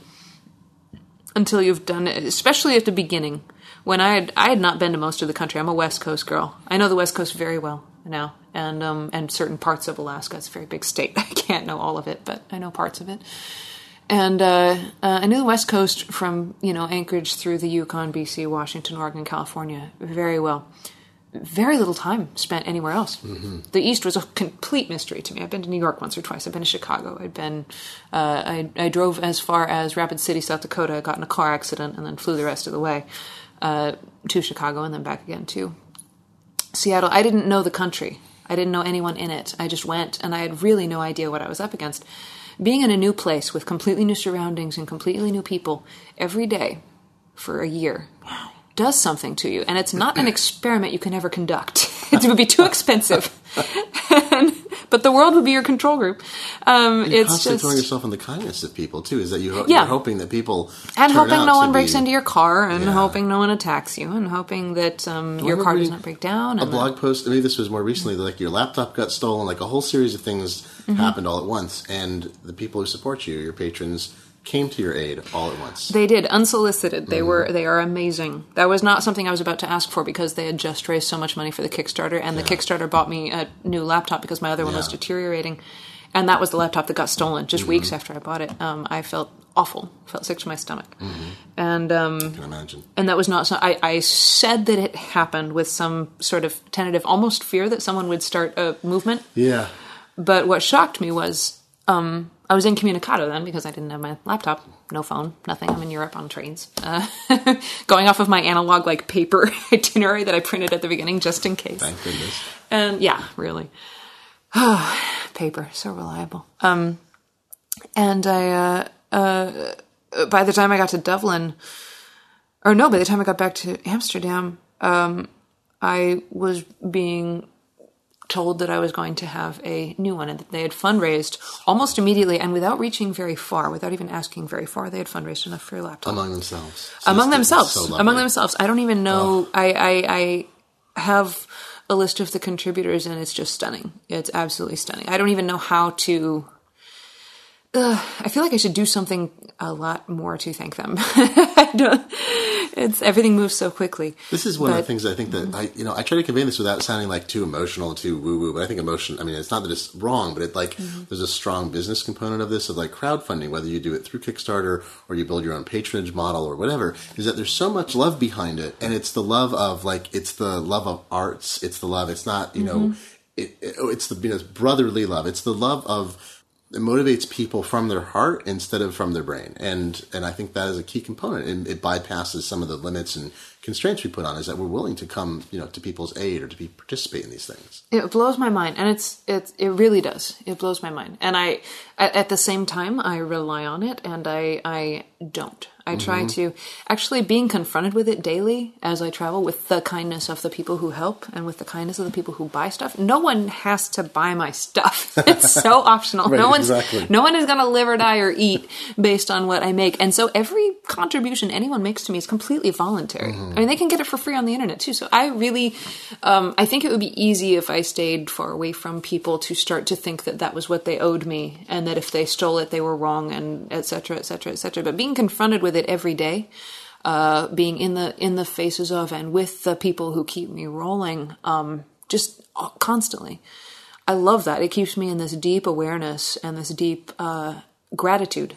until you've done it, especially at the beginning. When I had, I had not been to most of the country. I'm a West Coast girl. I know the West Coast very well now, and um, and certain parts of Alaska. It's a very big state. I can't know all of it, but I know parts of it. And uh, uh, I knew the West Coast from you know Anchorage through the Yukon, BC, Washington, Oregon, California very well very little time spent anywhere else. The East was a complete mystery to me. I've been to New York once or twice. I've been to Chicago. I'd been, uh, I, I drove as far as Rapid City, South Dakota. Got in a car accident and then flew the rest of the way uh, to Chicago and then back again to Seattle. I didn't know the country. I didn't know anyone in it. I just went and I had really no idea what I was up against. Being in a new place with completely new surroundings and completely new people every day for a year does something to you. And it's not an experiment you can ever conduct. it would be too expensive. And- but the world would be your control group. Um, You're it's constantly just. throwing yourself in the kindness of people too. Is that you? Yeah. You're hoping that people and hoping no one breaks be- into your car, and Yeah. hoping no one attacks you, and hoping that um, your car does not break down. a And blog post. Maybe this was more recently. Like your laptop got stolen. Like a whole series of things Mm-hmm. happened all at once, and the people who support you, your patrons, came to your aid all at once. They did unsolicited. They Mm-hmm. were they are amazing. That was not something I was about to ask for because they had just raised so much money for the Kickstarter, and the Kickstarter bought me a new laptop because my other one was deteriorating, and that was the laptop that got stolen just Mm-hmm. weeks after I bought it. Um, I felt awful, felt sick to my stomach, and um, I can imagine. and that was not. So, I, I said that it happened with some sort of tentative, almost fear that someone would start a movement. Yeah. But what shocked me was um, I was incommunicado then because I didn't have my laptop, no phone, nothing. I'm in Europe on trains, uh, going off of my analog like paper itinerary that I printed at the beginning just in case. Thank goodness. And yeah, really, paper so reliable. Um, and I, uh, uh, by the time I got to Dublin, or no, by the time I got back to Amsterdam, um, I was being told that I was going to have a new one and that they had fundraised almost immediately and without reaching very far, without even asking very far, they had fundraised enough for a laptop. Among themselves. So among themselves. so among themselves. I don't even know. I, I i have a list of the contributors and it's just stunning. It's absolutely stunning. I don't even know how to Ugh, I feel like I should do something a lot more to thank them. It's everything moves so quickly. This is one of the But- things I think that I, you know, I try to convey this without sounding like too emotional, too woo woo. But I think emotion. I mean, it's not that it's wrong, but it like Mm-hmm. there's a strong business component of this of like crowdfunding, whether you do it through Kickstarter or you build your own patronage model or whatever. Is that there's so much love behind it, and it's the love of like it's the love of arts. It's the love. It's not you know, Mm-hmm. it, it, oh, it's the you know, it's brotherly love. It's the love of it motivates people from their heart instead of from their brain. And and i think that is a key component. And it bypasses some of the limits and constraints we put on is that we're willing to come you know to people's aid or to be participate in these things. It blows my mind, and it's it it really does. It blows my mind, and I at, at the same time I rely on it, and I I don't. I try to actually being confronted with it daily as I travel with the kindness of the people who help and with the kindness of the people who buy stuff. No one has to buy my stuff. It's so optional. Right, no one's exactly. no one is going to live or die or eat based on what I make. And so every contribution anyone makes to me is completely voluntary. I mean, they can get it for free on the internet too. So I really, um, I think it would be easy if I stayed far away from people to start to think that that was what they owed me and that if they stole it, they were wrong and etc. etc. et cetera, et cetera. But being confronted with it every day, uh, being in the, in the faces of and with the people who keep me rolling, um, just constantly. I love that. It keeps me in this deep awareness and this deep uh, gratitude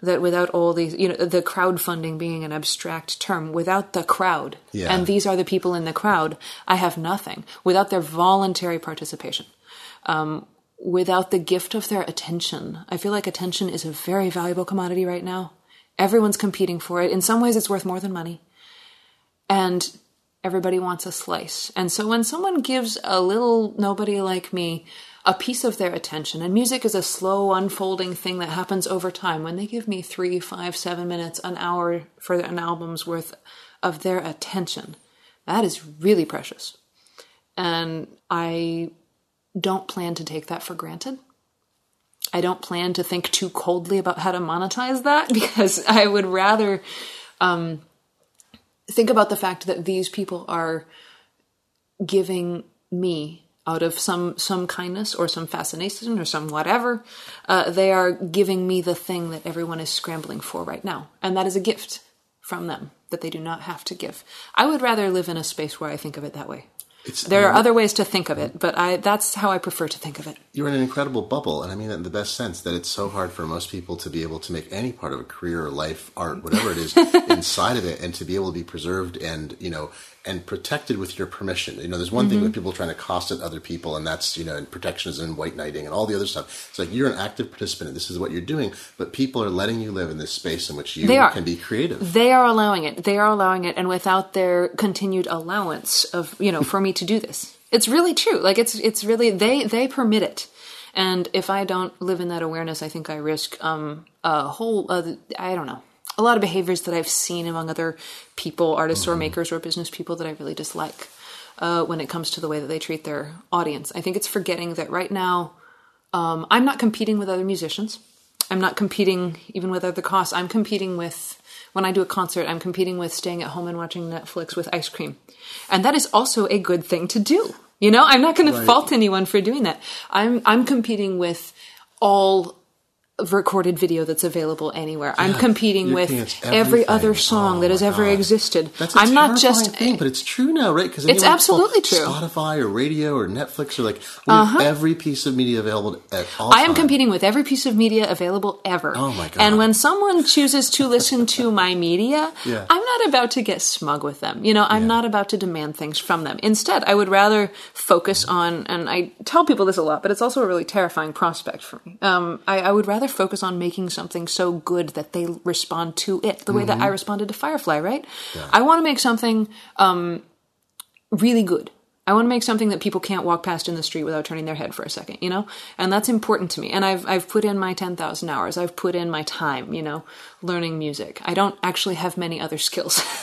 that without all these, you know, the crowdfunding being an abstract term, without the crowd, Yeah. and these are the people in the crowd, I have nothing. Without their voluntary participation, um, without the gift of their attention. I feel like attention is a very valuable commodity right now. Everyone's competing for it. In some ways, it's worth more than money. And everybody wants a slice. And so when someone gives a little nobody like me a piece of their attention, and music is a slow unfolding thing that happens over time, when they give me three, five, seven minutes, an hour for an album's worth of their attention, that is really precious. And I don't plan to take that for granted. I don't plan to think too coldly about how to monetize that because I would rather um, think about the fact that these people are giving me out of some some kindness or some fascination or some whatever uh, they are giving me the thing that everyone is scrambling for right now. And that is a gift from them that they do not have to give. I would rather live in a space where i think of it that way It's, there are other ways to think of it but i that's how i prefer to think of it you're in an incredible bubble, and I mean that in the best sense. That it's so hard for most people to be able to make any part of a career or life, art, whatever it is, inside of it, and to be able to be preserved and you know and protected with your permission. You know, there's one thing when people are trying to cost at other people, and that's you know, and protectionism and white knighting and all the other stuff. It's like you're an active participant, and this is what you're doing, but people are letting you live in this space in which you can be creative. They are allowing it. They are allowing it, and without their continued allowance of you know for me to do this, it's really true. Like it's it's really they they permit it, and if I don't live in that awareness, I think I risk um a whole other, I don't know a lot of behaviors that I've seen among other people, artists or makers or business people that I really dislike uh, when it comes to the way that they treat their audience. I think it's forgetting that right now um, I'm not competing with other musicians. I'm not competing even with other costs. I'm competing with when I do a concert. I'm competing with staying at home and watching Netflix with ice cream, and that is also a good thing to do. You know, I'm not going to fault anyone for doing that. I'm I'm competing with all recorded video that's available anywhere. I'm competing with every other song Oh that has ever God. existed. That's a I'm not just thing, but it's true now, right? Because It's absolutely true. Spotify or radio or Netflix or like have every piece of media available at all. Uh-huh. I am times. competing with every piece of media available ever. Oh my God. And when someone chooses to listen to my media, Yeah. I'm not about to get smug with them. You know, I'm Yeah. not about to demand things from them. Instead, I would rather focus on, and I tell people this a lot, but it's also a really terrifying prospect for me. Um, I, I would rather focus on making something so good that they respond to it the way that I Mm-hmm. responded to Firefly, right? I want to make something um, really good. I want to make something that people can't walk past in the street without turning their head for a second, you know? And that's important to me. And I've I've put in my 10,000 hours. I've put in my time, you know, learning music. I don't actually have many other skills.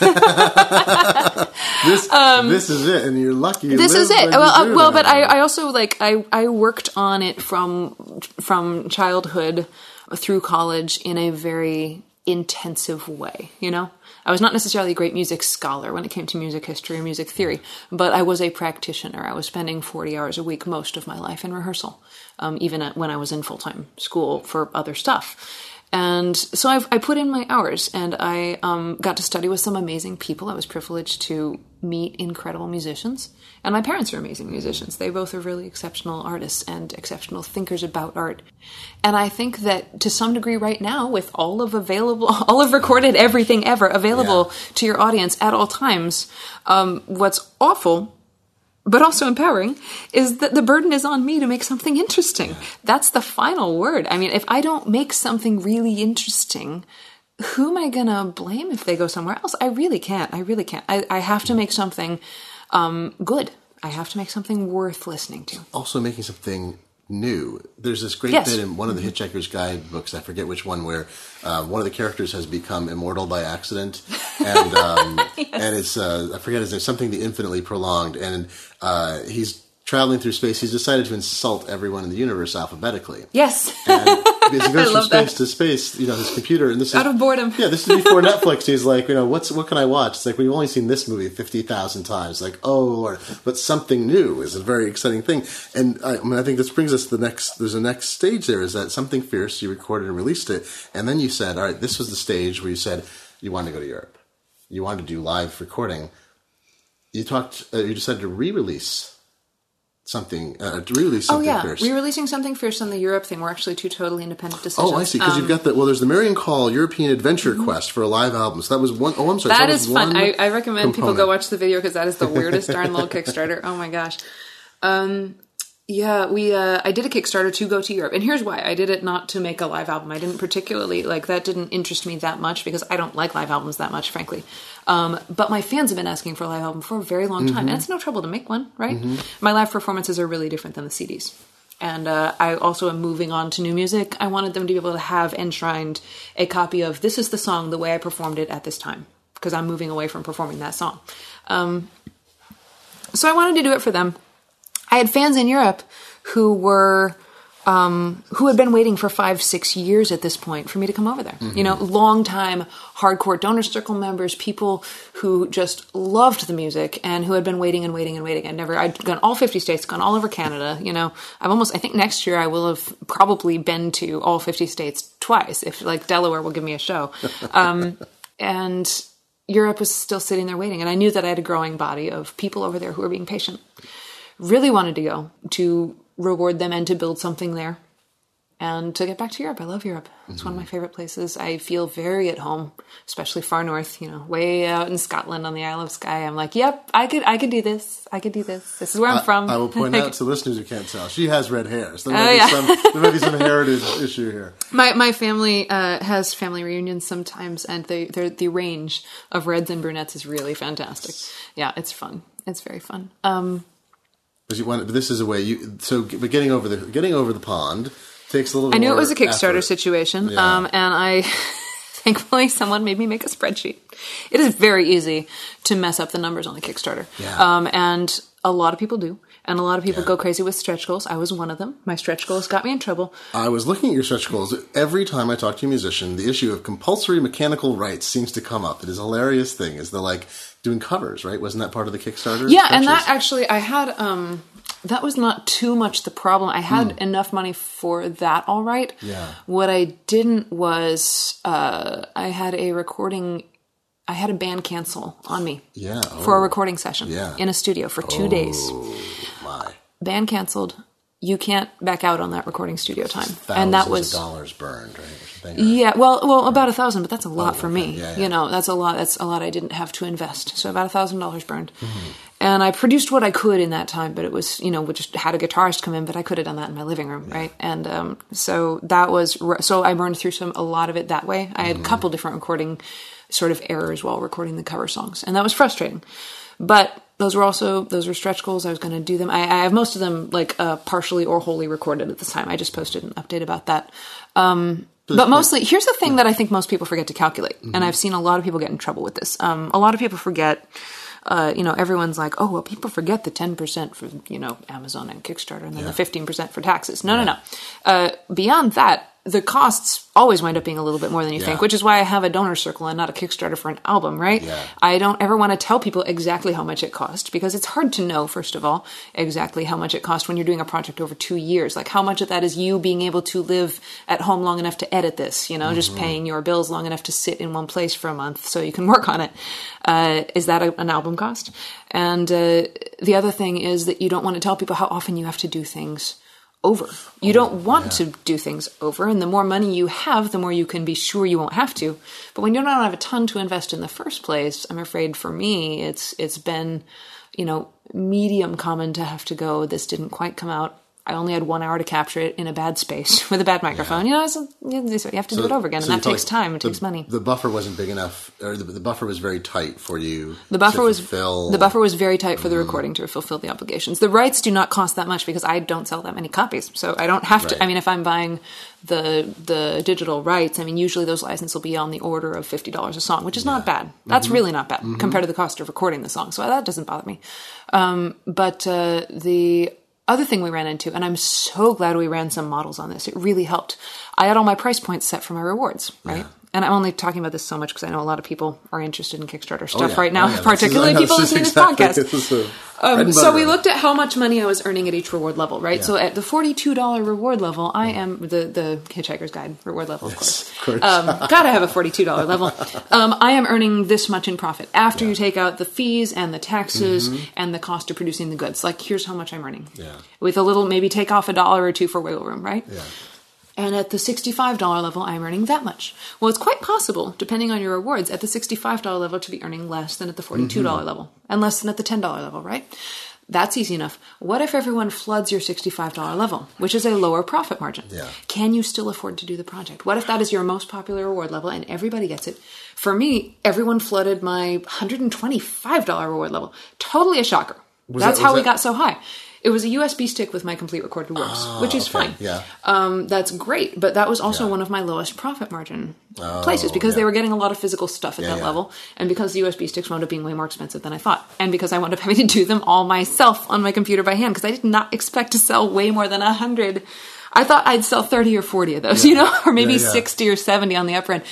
This, this is it, and you're lucky. you Um, this is it. Well, uh, well, but I, I also like I I worked on it from from childhood through college in a very intensive way. You know, I was not necessarily a great music scholar when it came to music history or music theory, but I was a practitioner. I was spending forty hours a week most of my life in rehearsal, um, even when I was in full time school for other stuff. And so I've, I put in my hours and I um, got to study with some amazing people. I was privileged to meet incredible musicians. And my parents are amazing musicians. They both are really exceptional artists and exceptional thinkers about art. And I think that to some degree right now, with all of available, all of recorded everything ever available to your audience at all times, um, what's awful but also empowering is that the burden is on me to make something interesting. That's the final word. I mean, if I don't make something really interesting, who am I gonna blame if they go somewhere else? I really can't. I really can't. I, I have to make something um, good. I have to make something worth listening to. also making something new. There's this great Yes. Bit in one of the Hitchhiker's Guide books. I forget which one, where uh, one of the characters has become immortal by accident, and um, and it's uh, I forget his name, something the infinitely prolonged, and uh, he's traveling through space. He's decided to insult everyone in the universe alphabetically. Yes. And because he goes from space that. to space, you know, his computer, and this is Out of boredom. Yeah, this is before Netflix. He's like, you know, what's what can I watch? It's like we've only seen this movie fifty thousand times. Like, oh Lord, but something new is a very exciting thing. And I, I mean, I think this brings us to the next. There's a next stage. There is that something fierce. You recorded and released it, and then you said, all right, this was the stage where you said you wanted to go to Europe. You wanted to do live recording. You talked. Uh, you decided to re-release something. Uh, to re-release oh something yeah, fierce. re-releasing something fierce on the Europe thing. We're actually two totally independent decisions. Oh, I see. Because you've got the well. There's the Marian Call European Adventure Quest for a live album. So that was one oh I'm sorry. so Mm-hmm. That was is fun. I, I recommend people go watch the video because that is the weirdest darn little Kickstarter. Oh my gosh. Um, Yeah, we. Uh, I did a Kickstarter to go to Europe, and here's why: I did it not to make a live album. I didn't particularly like that. Didn't interest me that much because I don't like live albums that much, frankly. Um, but my fans have been asking for a live album for a very long time, and it's no trouble to make one, right? My live performances are really different than the CDs. And uh, I also am moving on to new music. I wanted them to be able to have enshrined a copy of "This is the song the way I performed it at this time," because I'm moving away from performing that song. Um, so I wanted to do it for them. I had fans in Europe who were um, who had been waiting for five, six years at this point for me to come over there. You know, long time hardcore donor circle members, people who just loved the music and who had been waiting and waiting and waiting. I'd never, I'd gone all 50 states, gone all over Canada. You know, I've almost, I think next year I will have probably been to all 50 states twice if like Delaware will give me a show. Um, and Europe was still sitting there waiting. And I knew that I had a growing body of people over there who were being patient really wanted to go to reward them and to build something there and to get back to Europe. I love Europe. It's one of my favorite places. I feel very at home, especially far north, you know, way out in Scotland on the Isle of Skye. I'm like, yep, I could I could do this. I could do this. This is where I'm from. I will point out to listeners who can't tell, she has red hair. So there, Oh, may, yeah. be some, there may be some heritage issue here. My my family uh, has family reunions sometimes, and the the the range of reds and brunettes is really fantastic. Yeah, it's fun. It's very fun. Um, You want, but this is a way you. So, but getting over the getting over the pond takes a little. I knew it was a Kickstarter effort. situation, Yeah. um, and I thankfully someone made me make a spreadsheet. It is very easy to mess up the numbers on the Kickstarter, Yeah. um, and a lot of people do, and a lot of people Yeah. go crazy with stretch goals. I was one of them. My stretch goals got me in trouble. I was looking at your stretch goals. Every time I talk to a musician, the issue of compulsory mechanical rights seems to come up. It is a hilarious thing. Is the like doing covers, right? Wasn't that part of the Kickstarter? Yeah, and that actually, I had um, that was not too much the problem. I had enough money for that, all right. Hmm. Yeah. What I didn't was uh, I had a recording. I had a band cancel on me Yeah. for a oh, recording session Yeah. in a studio for two days. my. Band canceled. You can't back out on that recording studio time, Thousands and that was dollars burned, right? Or something, or- yeah, well, well, about a thousand, but that's a lot for me. Yeah, yeah. You know, that's a lot. That's a lot I didn't have to invest. So about a thousand dollars burned, Mm-hmm. and I produced what I could in that time. But it was, you know, we just had a guitarist come in, but I could have done that in my living room, right? And um, so that was so I burned through some a lot of it that way. I had Mm-hmm. a couple different recording sort of errors while recording the cover songs, and that was frustrating. But those were also those were stretch goals. I was going to do them. I, I have most of them like uh, partially or wholly recorded at this time. I just posted an update about that. Um, but mostly, here's the thing that I think most people forget to calculate, and I've seen a lot of people get in trouble with this. Um, a lot of people forget. Uh, you know, everyone's like, "Oh, well, people forget the ten percent for you know Amazon and Kickstarter, and then the fifteen percent for taxes." No, no, no. Uh, beyond that, the costs always wind up being a little bit more than you Yeah. think, which is why I have a donor circle and not a Kickstarter for an album, right? Yeah. I don't ever want to tell people exactly how much it cost because it's hard to know, first of all, exactly how much it cost when you're doing a project over two years. Like how much of that is you being able to live at home long enough to edit this, you know, just paying your bills long enough to sit in one place for a month so you can work on it. Uh, is that a, an album cost? And uh, the other thing is that you don't want to tell people how often you have to do things over. You oh, don't want to do things over, and the more money you have, the more you can be sure you won't have to. But when you don't have a ton to invest in the first place, I'm afraid for me, it's it's been, you know, medium common to have to go. This didn't quite come out. I only had one hour to capture it in a bad space with a bad microphone. You know, it's, you have to do it over again, So and that takes time. It the- takes money. The buffer wasn't big enough, or the, the buffer was very tight for you. The buffer to was fulfill. the buffer was very tight for the recording to fulfill the obligations. The rights do not cost that much because I don't sell that many copies, so I don't have to. I mean, if I'm buying the the digital rights, I mean, usually those licenses will be on the order of fifty dollars a song, which is not bad. That's really not bad compared to the cost of recording the song. So that doesn't bother me. Um, but uh, the other thing we ran into, and I'm so glad we ran some models on this. It really helped. I had all my price points set for my rewards, right? And I'm only talking about this so much because I know a lot of people are interested in Kickstarter stuff Oh, yeah. right now, Oh, yeah. Is- particularly know, people listening to this podcast. this is a bread Um, so we looked at how much money I was earning at each reward level, right? Yeah. So at the forty-two dollar reward level, I am the the Hitchhiker's Guide reward level, of course. of course. Um, gotta have a forty-two dollar level. Um, I am earning this much in profit after you take out the fees and the taxes and the cost of producing the goods. Like here's how much I'm earning. Mm-hmm. Yeah. With a little, maybe take off a dollar or two for wiggle room, right? Yeah. And at the $65 level, I'm earning that much. Well, it's quite possible, depending on your rewards, at the $65 level to be earning less than at the $42 Mm-hmm. level and less than at the $10 level, right? That's easy enough. What if everyone floods your $65 level, which is a lower profit margin? Yeah. Can you still afford to do the project? What if that is your most popular reward level and everybody gets it? For me, everyone flooded my $125 reward level. Totally a shocker. Was That's that- how was we got so high. It was a USB stick with my complete recorded works, which is Ah, okay, fine. yeah. Um, that's great, but that was also Yeah. one of my lowest profit margin Oh, places because they were getting a lot of physical stuff at Yeah, that yeah. level, and because the USB sticks wound up being way more expensive than I thought, and because I wound up having to do them all myself on my computer by hand because I did not expect to sell way more than a hundred. I thought I'd sell thirty or forty of those, you know, or maybe Yeah, yeah. sixty or seventy on the upper end.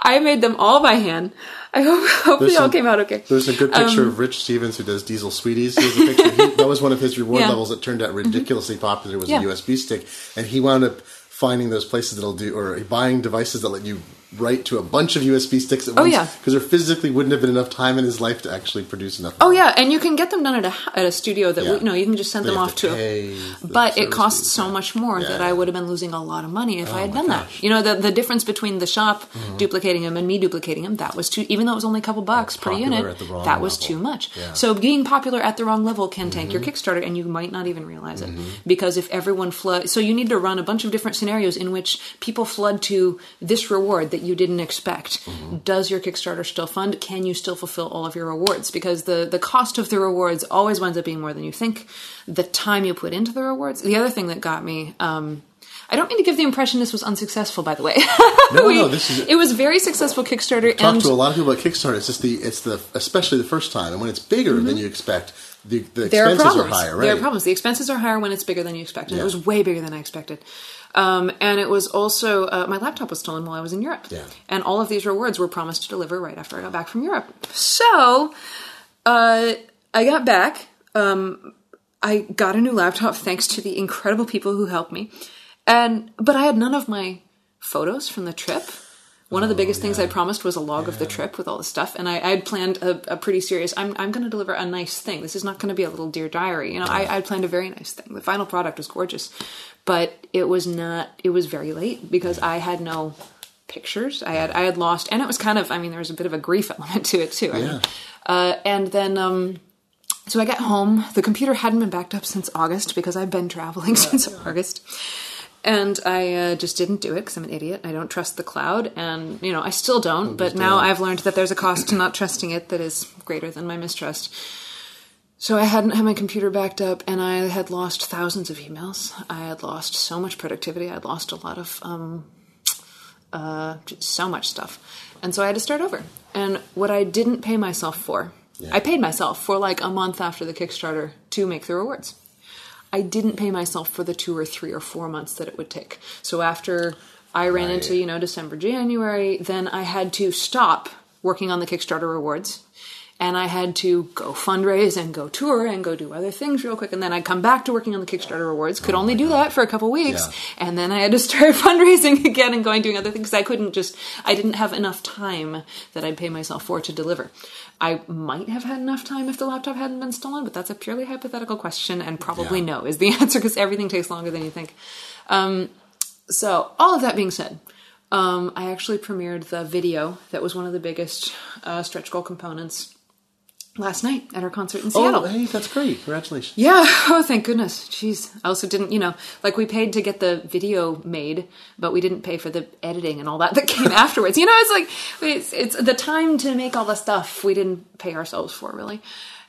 I made them all by hand. I hope, hope There's they all came out okay. There's a good picture of um, Rich Stevens who does Diesel Sweeties. He a picture. He, that was one of his reward Yeah. levels that turned out mm-hmm. ridiculously popular. Was Yeah. a USB stick, and he wound up finding those places that'll do or buying devices that let you write to a bunch of USB sticks at once. Oh, yeah. because there physically wouldn't have been enough time in his life to actually produce enough. Oh yeah, and you can get them done at a at a studio that Yeah. you know you can just send But them off to to. the but it costs so much more that I would have been losing a lot of money if I had done that. You know the the difference between the shop duplicating them and me duplicating them that was too. Even though it was only a couple bucks per unit, that was level. too much. Yeah. Mm-hmm. So being popular at the wrong level can tank your Kickstarter, and you might not even realize it because if everyone flood, so you need to run a bunch of different scenarios in which people flood to this reward that you didn't expect. Mm-hmm. Does your Kickstarter still fund? Can you still fulfill all of your rewards? Because the the cost of the rewards always winds up being more than you think. The time you put into the rewards. The other thing that got me. Um, I don't mean to give the impression this was unsuccessful, by the way. No, We- no, this is- it was very successful Kickstarter, Talk and to a lot of people about Kickstarter. It's just the it's the especially the first time, and when it's bigger than you expect, the the Mm-hmm. there are expenses problems. are higher. Right? There are problems. The expenses are higher when it's bigger than you expect, and Yeah. it was way bigger than I expected. Um, and it was also uh, my laptop was stolen while I was in Europe, Yeah. and all of these rewards were promised to deliver right after I got back from Europe. So uh, I got back. Um, I got a new laptop thanks to the incredible people who helped me, and but I had none of my photos from the trip. One of the biggest things I promised was a log of the trip with all the stuff, and I, had planned a, a pretty serious. I'm I'm going to deliver a nice thing. This is not going to be a little dear diary. You know, I I planned a very nice thing. The final product was gorgeous, but it was not. It was very late because I had no pictures. I had I had lost, and it was kind of. I mean, there was a bit of a grief element to it too. I mean, Yeah. uh, and then. um so I got home. The computer hadn't been backed up since August because I've been traveling since August. And I uh, just didn't do it because I'm an idiot. I don't trust the cloud, and you know I still don't. But now. I've learned that there's a cost to not trusting it that is greater than my mistrust. So I hadn't had my computer backed up, and I had lost thousands of emails. I had lost so much productivity. I had lost a lot of um, uh, so much stuff, and so I had to start over. And what I didn't pay myself for, I paid myself for like a month after the Kickstarter to make the rewards. I didn't pay myself for the two or three or four months that it would take. So after I ran into, you know, December, January, then I had to stop working on the Kickstarter rewards. And I had to go fundraise and go tour and go do other things real quick. And then I'd come back to working on the Kickstarter rewards. Could only do that for a couple weeks. Yeah. And then I had to start fundraising again and going doing other things. I couldn't just, I didn't have enough time that I'd pay myself for to deliver. I might have had enough time if the laptop hadn't been stolen, but that's a purely hypothetical question, and probably Yeah. no is the answer because everything takes longer than you think. Um, so, all of that being said, um, I actually premiered the video that was one of the biggest uh, stretch goal components last night at our concert in oh, Seattle. Oh, hey, that's great! Congratulations. Yeah. Oh, thank goodness. Jeez. I also didn't, you know, like we paid to get the video made, but we didn't pay for the editing and all that that came afterwards. You know, it's like it's, it's the time to make all the stuff we didn't pay ourselves for really.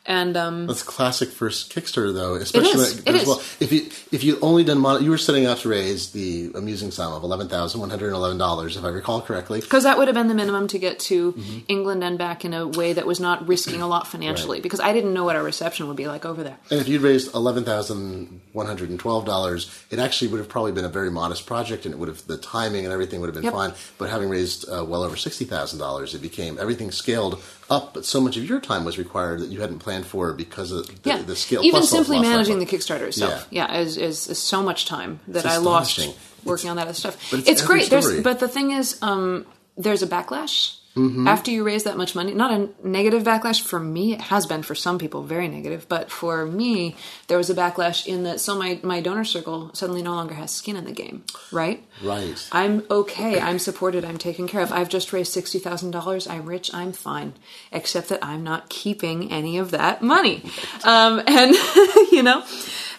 And um That's classic for Kickstarter, though. Especially is. when It goes well. If you if you only done mon- you were setting out to raise the amusing sum of eleven thousand one hundred eleven dollars, if I recall correctly. because that would have been the minimum to get to England and back in a way that was not risking a lot financially Right. because I didn't know what our reception would be like over there. And if you'd raised eleven thousand one hundred and twelve dollars, it actually would have probably been a very modest project, and it would have the timing and everything would have been Yep. fine. But having raised uh, well over sixty thousand dollars, it became everything scaled up. But so much of your time was required that you hadn't planned for because of the, yeah, the scale. even plus simply managing the Kickstarter itself, yeah, is, is, is so much time that It's I lost working on that other stuff. It's, it's great. There's, but the thing is, um, there's a backlash. After you raise that much money, not a negative backlash for me. It has been for some people very negative, but for me, there was a backlash in that. So my my donor circle suddenly no longer has skin in the game, right? Right. I'm okay. I'm supported. I'm taken care of. I've just raised sixty thousand dollars. I'm rich. I'm fine, except that I'm not keeping any of that money, um, and you know,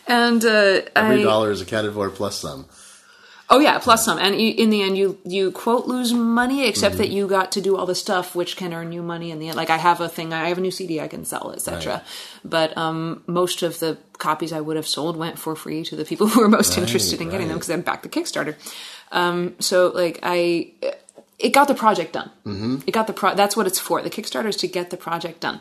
and uh, Every I, dollar is accounted for plus some. Oh yeah, plus some. And you, in the end, you you quote lose money, except Mm-hmm. that you got to do all the stuff which can earn you money in the end. Like I have a thing, I have a new CD I can sell, etc. Right. But um, most of the copies I would have sold went for free to the people who were most Right, interested in getting them because I backed the Kickstarter. Um, so like I, it got the project done. Mm-hmm. It got the pro. That's what it's for. The Kickstarter is to get the project done.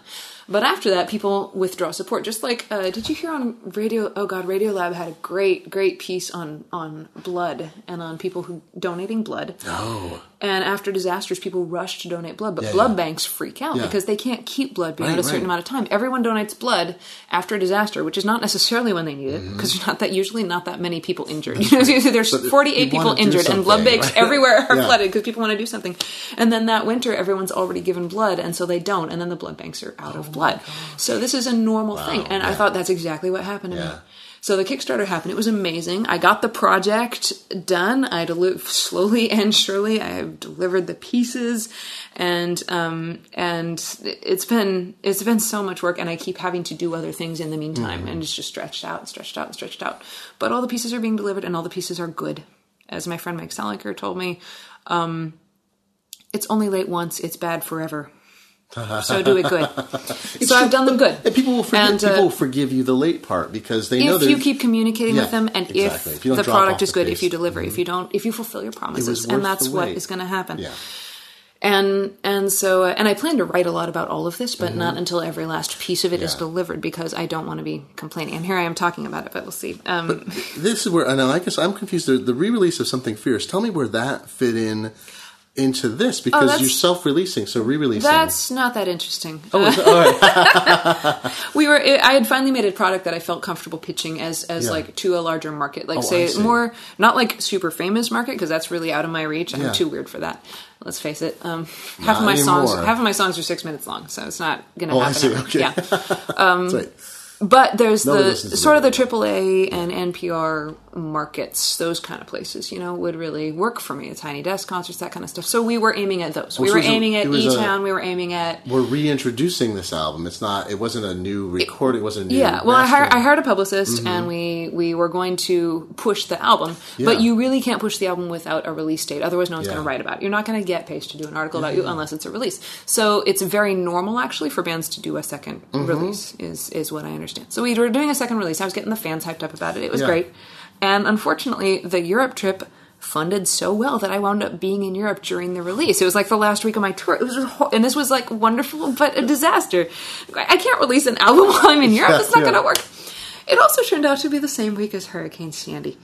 But after that, people withdraw support. Just like, uh, did you hear on radio? Oh God, Radiolab had a great, great piece on on blood and on people who donating blood. Oh. And after disasters, people rush to donate blood, but Yeah, blood yeah. banks freak out Yeah. because they can't keep blood beyond Right, a certain right. amount of time. Everyone donates blood after a disaster, which is not necessarily when they need Mm-hmm. it, because there's not that usually not that many people injured. You know, there's But 48 people injured, and blood banks right? everywhere are flooded because people want to do something. And then that winter, everyone's already given blood, and so they don't, and then the blood banks are out of blood. So this is a normal thing, and I Oh thought that's exactly what happened to me. So the Kickstarter happened. It was amazing. I got the project done. I deli- slowly and surely. I have delivered the pieces, and um, and it's been it's been so much work, and I keep having to do other things in the meantime, and it's just stretched out, and stretched out, and stretched out. But all the pieces are being delivered, and all the pieces are good, as my friend Mike Salinger told me. Um, it's only late once; it's bad forever. So do it good. so I've done them good. And people will forgive, And, uh, people will forgive you the late part because they know if you keep communicating Yeah, with them and exactly. if, If the product is the good if you deliver if you don't if you fulfill your promises and that's what is going to happen Yeah. and and so uh, and i plan to write a lot about all of this but not until every last piece of it is Mm-hmm. Yeah. delivered because i don't want to be complaining and here i am talking about it but we'll see um, This is where, and I guess I'm confused. The, the re-release of Something Fierce. Tell me where that fit in into this because Oh, you're self-releasing, so re-releasing. that's not that interesting Oh, all right. we were i had finally made a product that i felt comfortable pitching as as Yeah. like to a larger market like Oh, say more not like super famous market because that's really out of my reach i'm Yeah. too weird for that let's face it um half of Not my songs half of my songs are six minutes long so it's not gonna Oh, I happen see. ever. Okay. yeah That's right. But there's the sort of the. AAA and NPR markets, those kind of places, you know, would really work for me. Tiny desk concerts, that kind of stuff. So we were aiming at those. we Which were was a- aiming at it E Town. We were aiming at We're reintroducing this album. It's not. It wasn't a new recording. It wasn't a new. yeah. Well, I hired. I hired a publicist, and we we were going to push the album. But Mm-hmm. You really can't push the album without a release date. Otherwise, no one's Yeah. going to write about it. You're not going to get Paste to do an article about you unless it's a release. So it's very normal, actually, for bands to do a 2nd Mm-hmm. release. Is is what I understand. So we were doing a second release. I was getting the fans hyped up about it. It was Yeah. great. And unfortunately, the Europe trip funded so well that I wound up being in Europe during the release. It was like the last week of my tour. It was, ho- and this was like wonderful, but a disaster. I can't release an album while I'm in Europe. It's not yeah. going to work. It also turned out to be the same week as Hurricane Sandy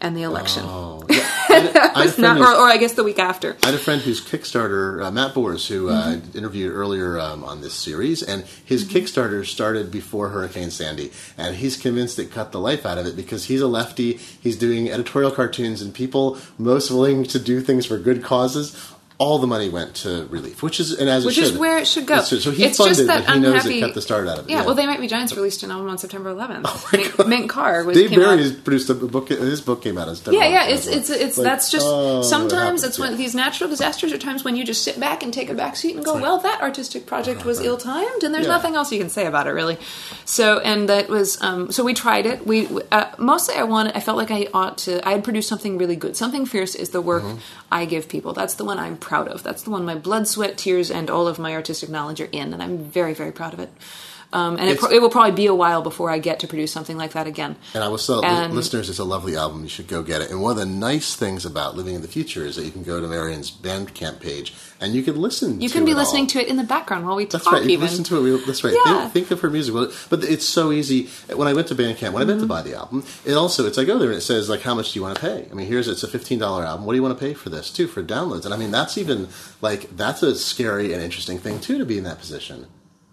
and the election. Oh, yeah. I had, I had a It's friend not, or, or I guess the week after. I had a friend whose Kickstarter, uh, Matt Bors, who uh, Mm-hmm. interviewed earlier um, on this series, and his Kickstarter started before Hurricane Sandy, and he's convinced it cut the life out of it because he's a lefty. He's doing editorial cartoons, and people most willing to do things for good causes. All the money went to relief, which is and as Which it is should. where it should go. It's- So he It's funded, just that but he knows it cut the start out of it. Yeah, well, They Might Be Giants released an album on September 11th. Oh my God. Mint Car was Dave came out- Barry has produced a book. His book came out as Yeah, yeah, it's it's it's Like, that's just oh, sometimes it's when these natural disasters are times when you just sit back and take a back seat and go, well, that artistic project was ill timed, and there's Yeah. nothing else you can say about it really. So, and that was um, so we tried it. We uh, mostly I wanted. I felt like I ought to. I had produced something really good. Something fierce is the work Mm-hmm. I give people. That's the one I'm proud of. That's the one my blood, sweat, tears, and all of my artistic knowledge are in, and I'm very, very proud of it. Um, and it, pro- it will probably be a while before I get to produce something like that again. And I will tell And- listeners, it's a lovely album. You should go get it. And one of the nice things about Living in the Future is that you can go to Marian's Bandcamp page and you can listen. You can be listening all. to it in the background while we That's talk. right. You even listen to it. That's right. Yeah. Think, think of her music. But it's so easy. When I went to Bandcamp, when I went to buy the album, it also it's I go there and it says like how much do you want to pay? I mean, here's it's a fifteen dollar album. What do you want to pay for this too for downloads? And I mean that's even like that's a scary and interesting thing too to be in that position.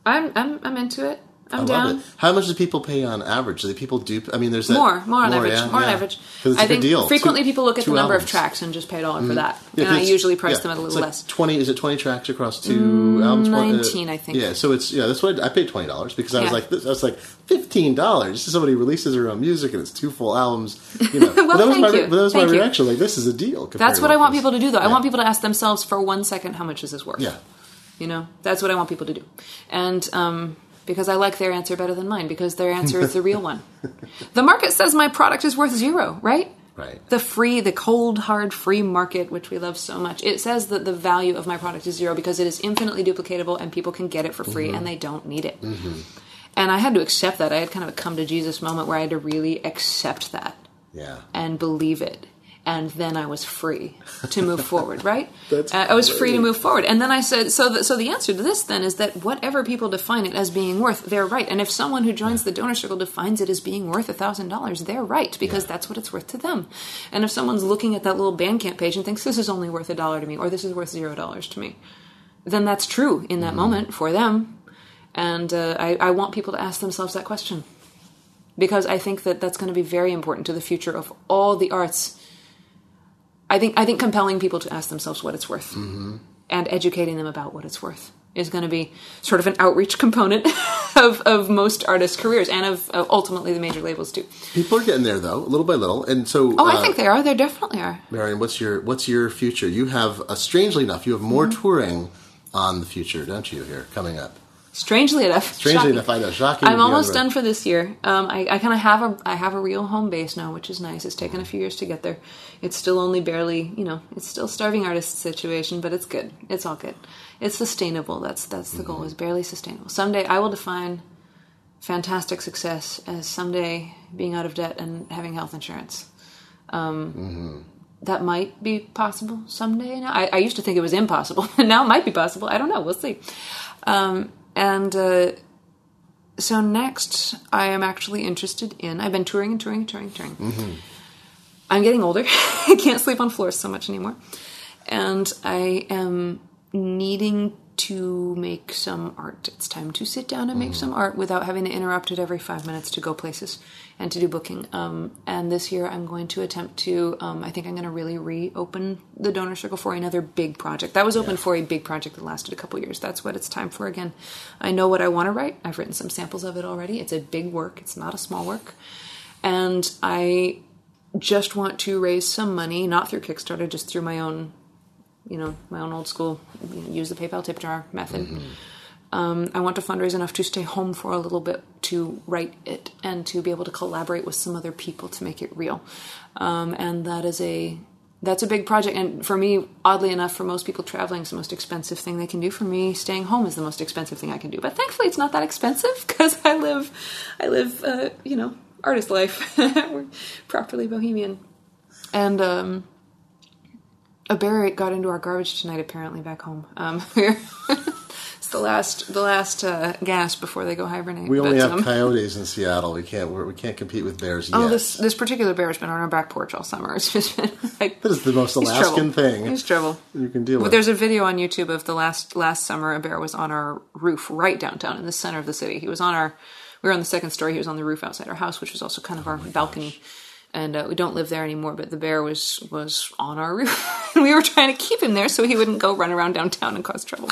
I'm I'm I'm into it. I'm I down. love it. How much do people pay on average? Do the people do? I mean, there's that, More, more on average, yeah, more on yeah. average. 'Cause it's I think deal. frequently Two- people look at the number of tracks and just pay a dollar for that. Yeah, and I usually price them at a little like less. Twenty is it twenty tracks across two albums? One- uh, 19, I think. Yeah, so it's yeah. That's what I paid twenty dollars because I was like, this, I was like fifteen dollars. Somebody releases her own music and it's two full albums. You know, Well, but that was thank my you. but that was Thank my you. reaction. Like this is a deal. That's what I want people to do, though. I want people to ask themselves for one second how much is this worth. Yeah, You know, that's what I want people to do. And um, because I like their answer better than mine, because their answer is the real one. The market says my product is worth zero, right? Right. The free, the cold, hard, free market, which we love so much, it says that the value of my product is zero because it is infinitely duplicatable and people can get it for free and they don't need it. And I had to accept that. I had kind of a come to Jesus moment where I had to really accept that yeah. and believe it. And then I was free to move forward, right? That's Uh, I was free to move forward. And then I said, so the, so the answer to this then is that whatever people define it as being worth, they're right. And if someone who joins the donor circle defines it as being worth a thousand dollars, they're right because that's what it's worth to them. And if someone's looking at that little Bandcamp page and thinks this is only worth a dollar to me or this is worth zero dollars to me, then that's true in that Mm-hmm. moment for them. And uh, I, I want people to ask themselves that question because I think that that's going to be very important to the future of all the arts. I think I think compelling people to ask themselves what it's worth and educating them about what it's worth is going to be sort of an outreach component of, of most artists' careers and of, of ultimately the major labels too. People are getting there though, little by little. And so, Oh, uh, I think they are. They definitely are. Marian, what's your what's your future? You have, uh, strangely enough, you have more Mm-hmm. touring on the future, don't you? Here coming up. Strangely enough, Strangely shocking. enough, I know. Shocking. I'm almost done for this year. Um, I, I kind of have a I have a real home base now, which is nice. It's taken a few years to get there. It's still only barely, you know, it's still starving artist situation, but it's good. It's all good. It's sustainable. That's that's the goal. Is barely sustainable. Someday I will define fantastic success as someday being out of debt and having health insurance. Um, That might be possible someday. Now I, I used to think it was impossible, and now it might be possible. I don't know. We'll see. Um, and uh, so next, I am actually interested in. I've been touring and touring and touring and touring. I'm getting older. I can't sleep on floors so much anymore, and I am needing to make some art. It's time to sit down and make some art without having to interrupt it every five minutes to go places and to do booking. Um, and this year, I'm going to attempt to. Um, I think I'm going to really reopen the donor circle for another big project. That was open for a big project that lasted a couple years. That's what it's time for again. I know what I want to write. I've written some samples of it already. It's a big work. It's not a small work, and I just want to raise some money, not through Kickstarter, just through my own, you know, my own old school, you know, use the PayPal tip jar method. Um, I want to fundraise enough to stay home for a little bit to write it and to be able to collaborate with some other people to make it real. Um, and that is a that's a big project. And for me, oddly enough, for most people, traveling is the most expensive thing they can do. For me, staying home is the most expensive thing I can do. But thankfully, it's not that expensive because I live, I live, uh, you know, artist life. We're properly bohemian. And um, a bear got into our garbage tonight. Apparently, back home. Um, it's the last, the last uh, gasp before they go hibernate. We only But, have um, coyotes in Seattle. We can't. We're, we can't compete with bears yet. Oh, this this particular bear has been on our back porch all summer. It's just been like that is the most Alaskan thing He's trouble. you can deal But with. there's a video on YouTube of the last last summer. A bear was on our roof right downtown in the center of the city. He was on our. We were on the second story. He was on the roof outside our house, which was also kind of our balcony. And uh, we don't live there anymore. But the bear was was on our roof, and we were trying to keep him there so he wouldn't go run around downtown and cause trouble.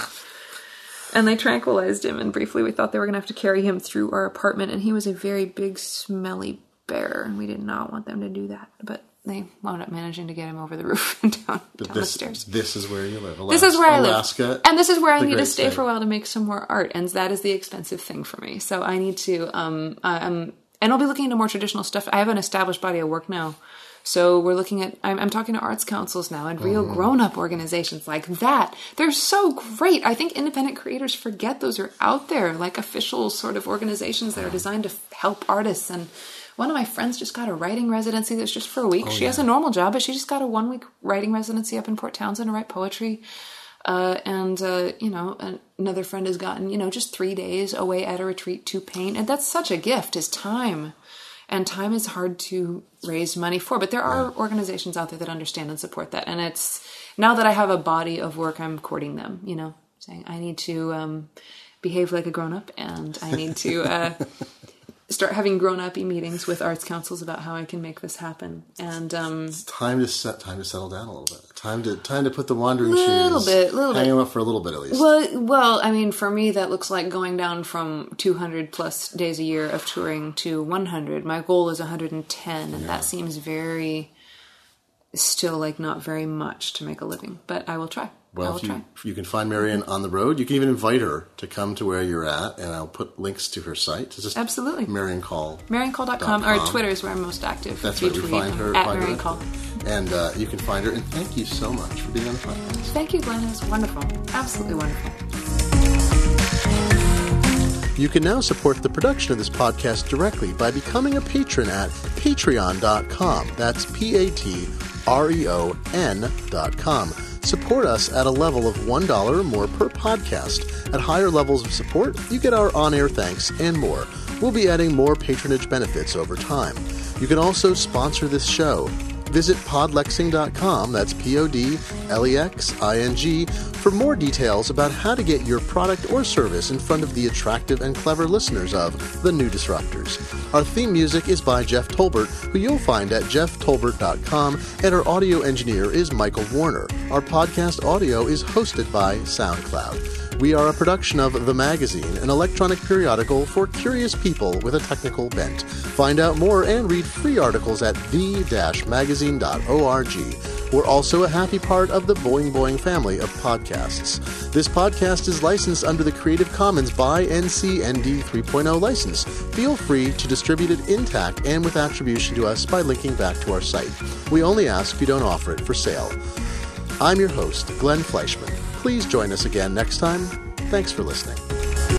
And they tranquilized him, and briefly we thought they were going to have to carry him through our apartment. And he was a very big, smelly bear, and we did not want them to do that. But they wound up managing to get him over the roof and down, down the stairs. this is where you live. This is where I live. Alaska, And this is where I need to stay state. for a while to make some more art. And that is the expensive thing for me. So I need to, um, I'm, and I'll be looking into more traditional stuff. I have an established body of work now. So we're looking at, I'm, I'm talking to arts councils now and real Mm-hmm. grown up organizations like that. They're so great. I think independent creators forget those are out there, like official sort of organizations that are designed to help artists. And one of my friends just got a writing residency that's just for a week. she has a normal job, but she just got a one week writing residency up in Port Townsend to write poetry. Uh, and uh, you know, an- another friend has gotten you know just three days away at a retreat to paint, and that's such a gift. Is time, and time is hard to raise money for. But there are organizations out there that understand and support that, and it's now that I have a body of work, I'm courting them. You know, saying I need to. Um, behave like a grown up, and I need to uh, start having grown up meetings with arts councils about how I can make this happen. And um, Time to set. Time to settle down a little bit. Time to time to put the wandering Little shoes. bit, little hang bit. them up for a little bit at least. well, well, I mean, for me, that looks like going down from 200 plus days a year of touring to 100. My goal is 110, and that seems very still like not very much to make a living. But I will try. Well, if you, try. you can find Marian on the road, you can even invite her to come to where you're at, and I'll put links to her site. It's just Absolutely. Marian Call. MarianCall.com or. Twitter is where I'm most active. That's you we find her. at Marian Call. And uh, you can find her. And thank you so much for being on the podcast. Thank you, Glenn. It was wonderful. Absolutely wonderful. You can now support the production of this podcast directly by becoming a patron at patreon.com. That's P A T R E O N.com. Support us at a level of $1 or more per podcast. At higher levels of support, you get our on air thanks and more. We'll be adding more patronage benefits over time. You can also sponsor this show. Visit podlexing.com, that's P O D L E X I N G, for more details about how to get your product or service in front of the attractive and clever listeners of The New Disruptors. Our theme music is by Jeff Tolbert, who you'll find at jefftolbert.com, and our audio engineer is Michael Warner. Our podcast audio is hosted by SoundCloud. We are a production of The Magazine, an electronic periodical for curious people with a technical bent. Find out more and read free articles at the-magazine.org. We're also a happy part of the Boing Boing family of podcasts. This podcast is licensed under the Creative Commons by NC ND 3.0 license. Feel free to distribute it intact and with attribution to us by linking back to our site. We only ask if you don't offer it for sale. I'm your host, Glenn Fleishman. Please join us again next time. Thanks for listening.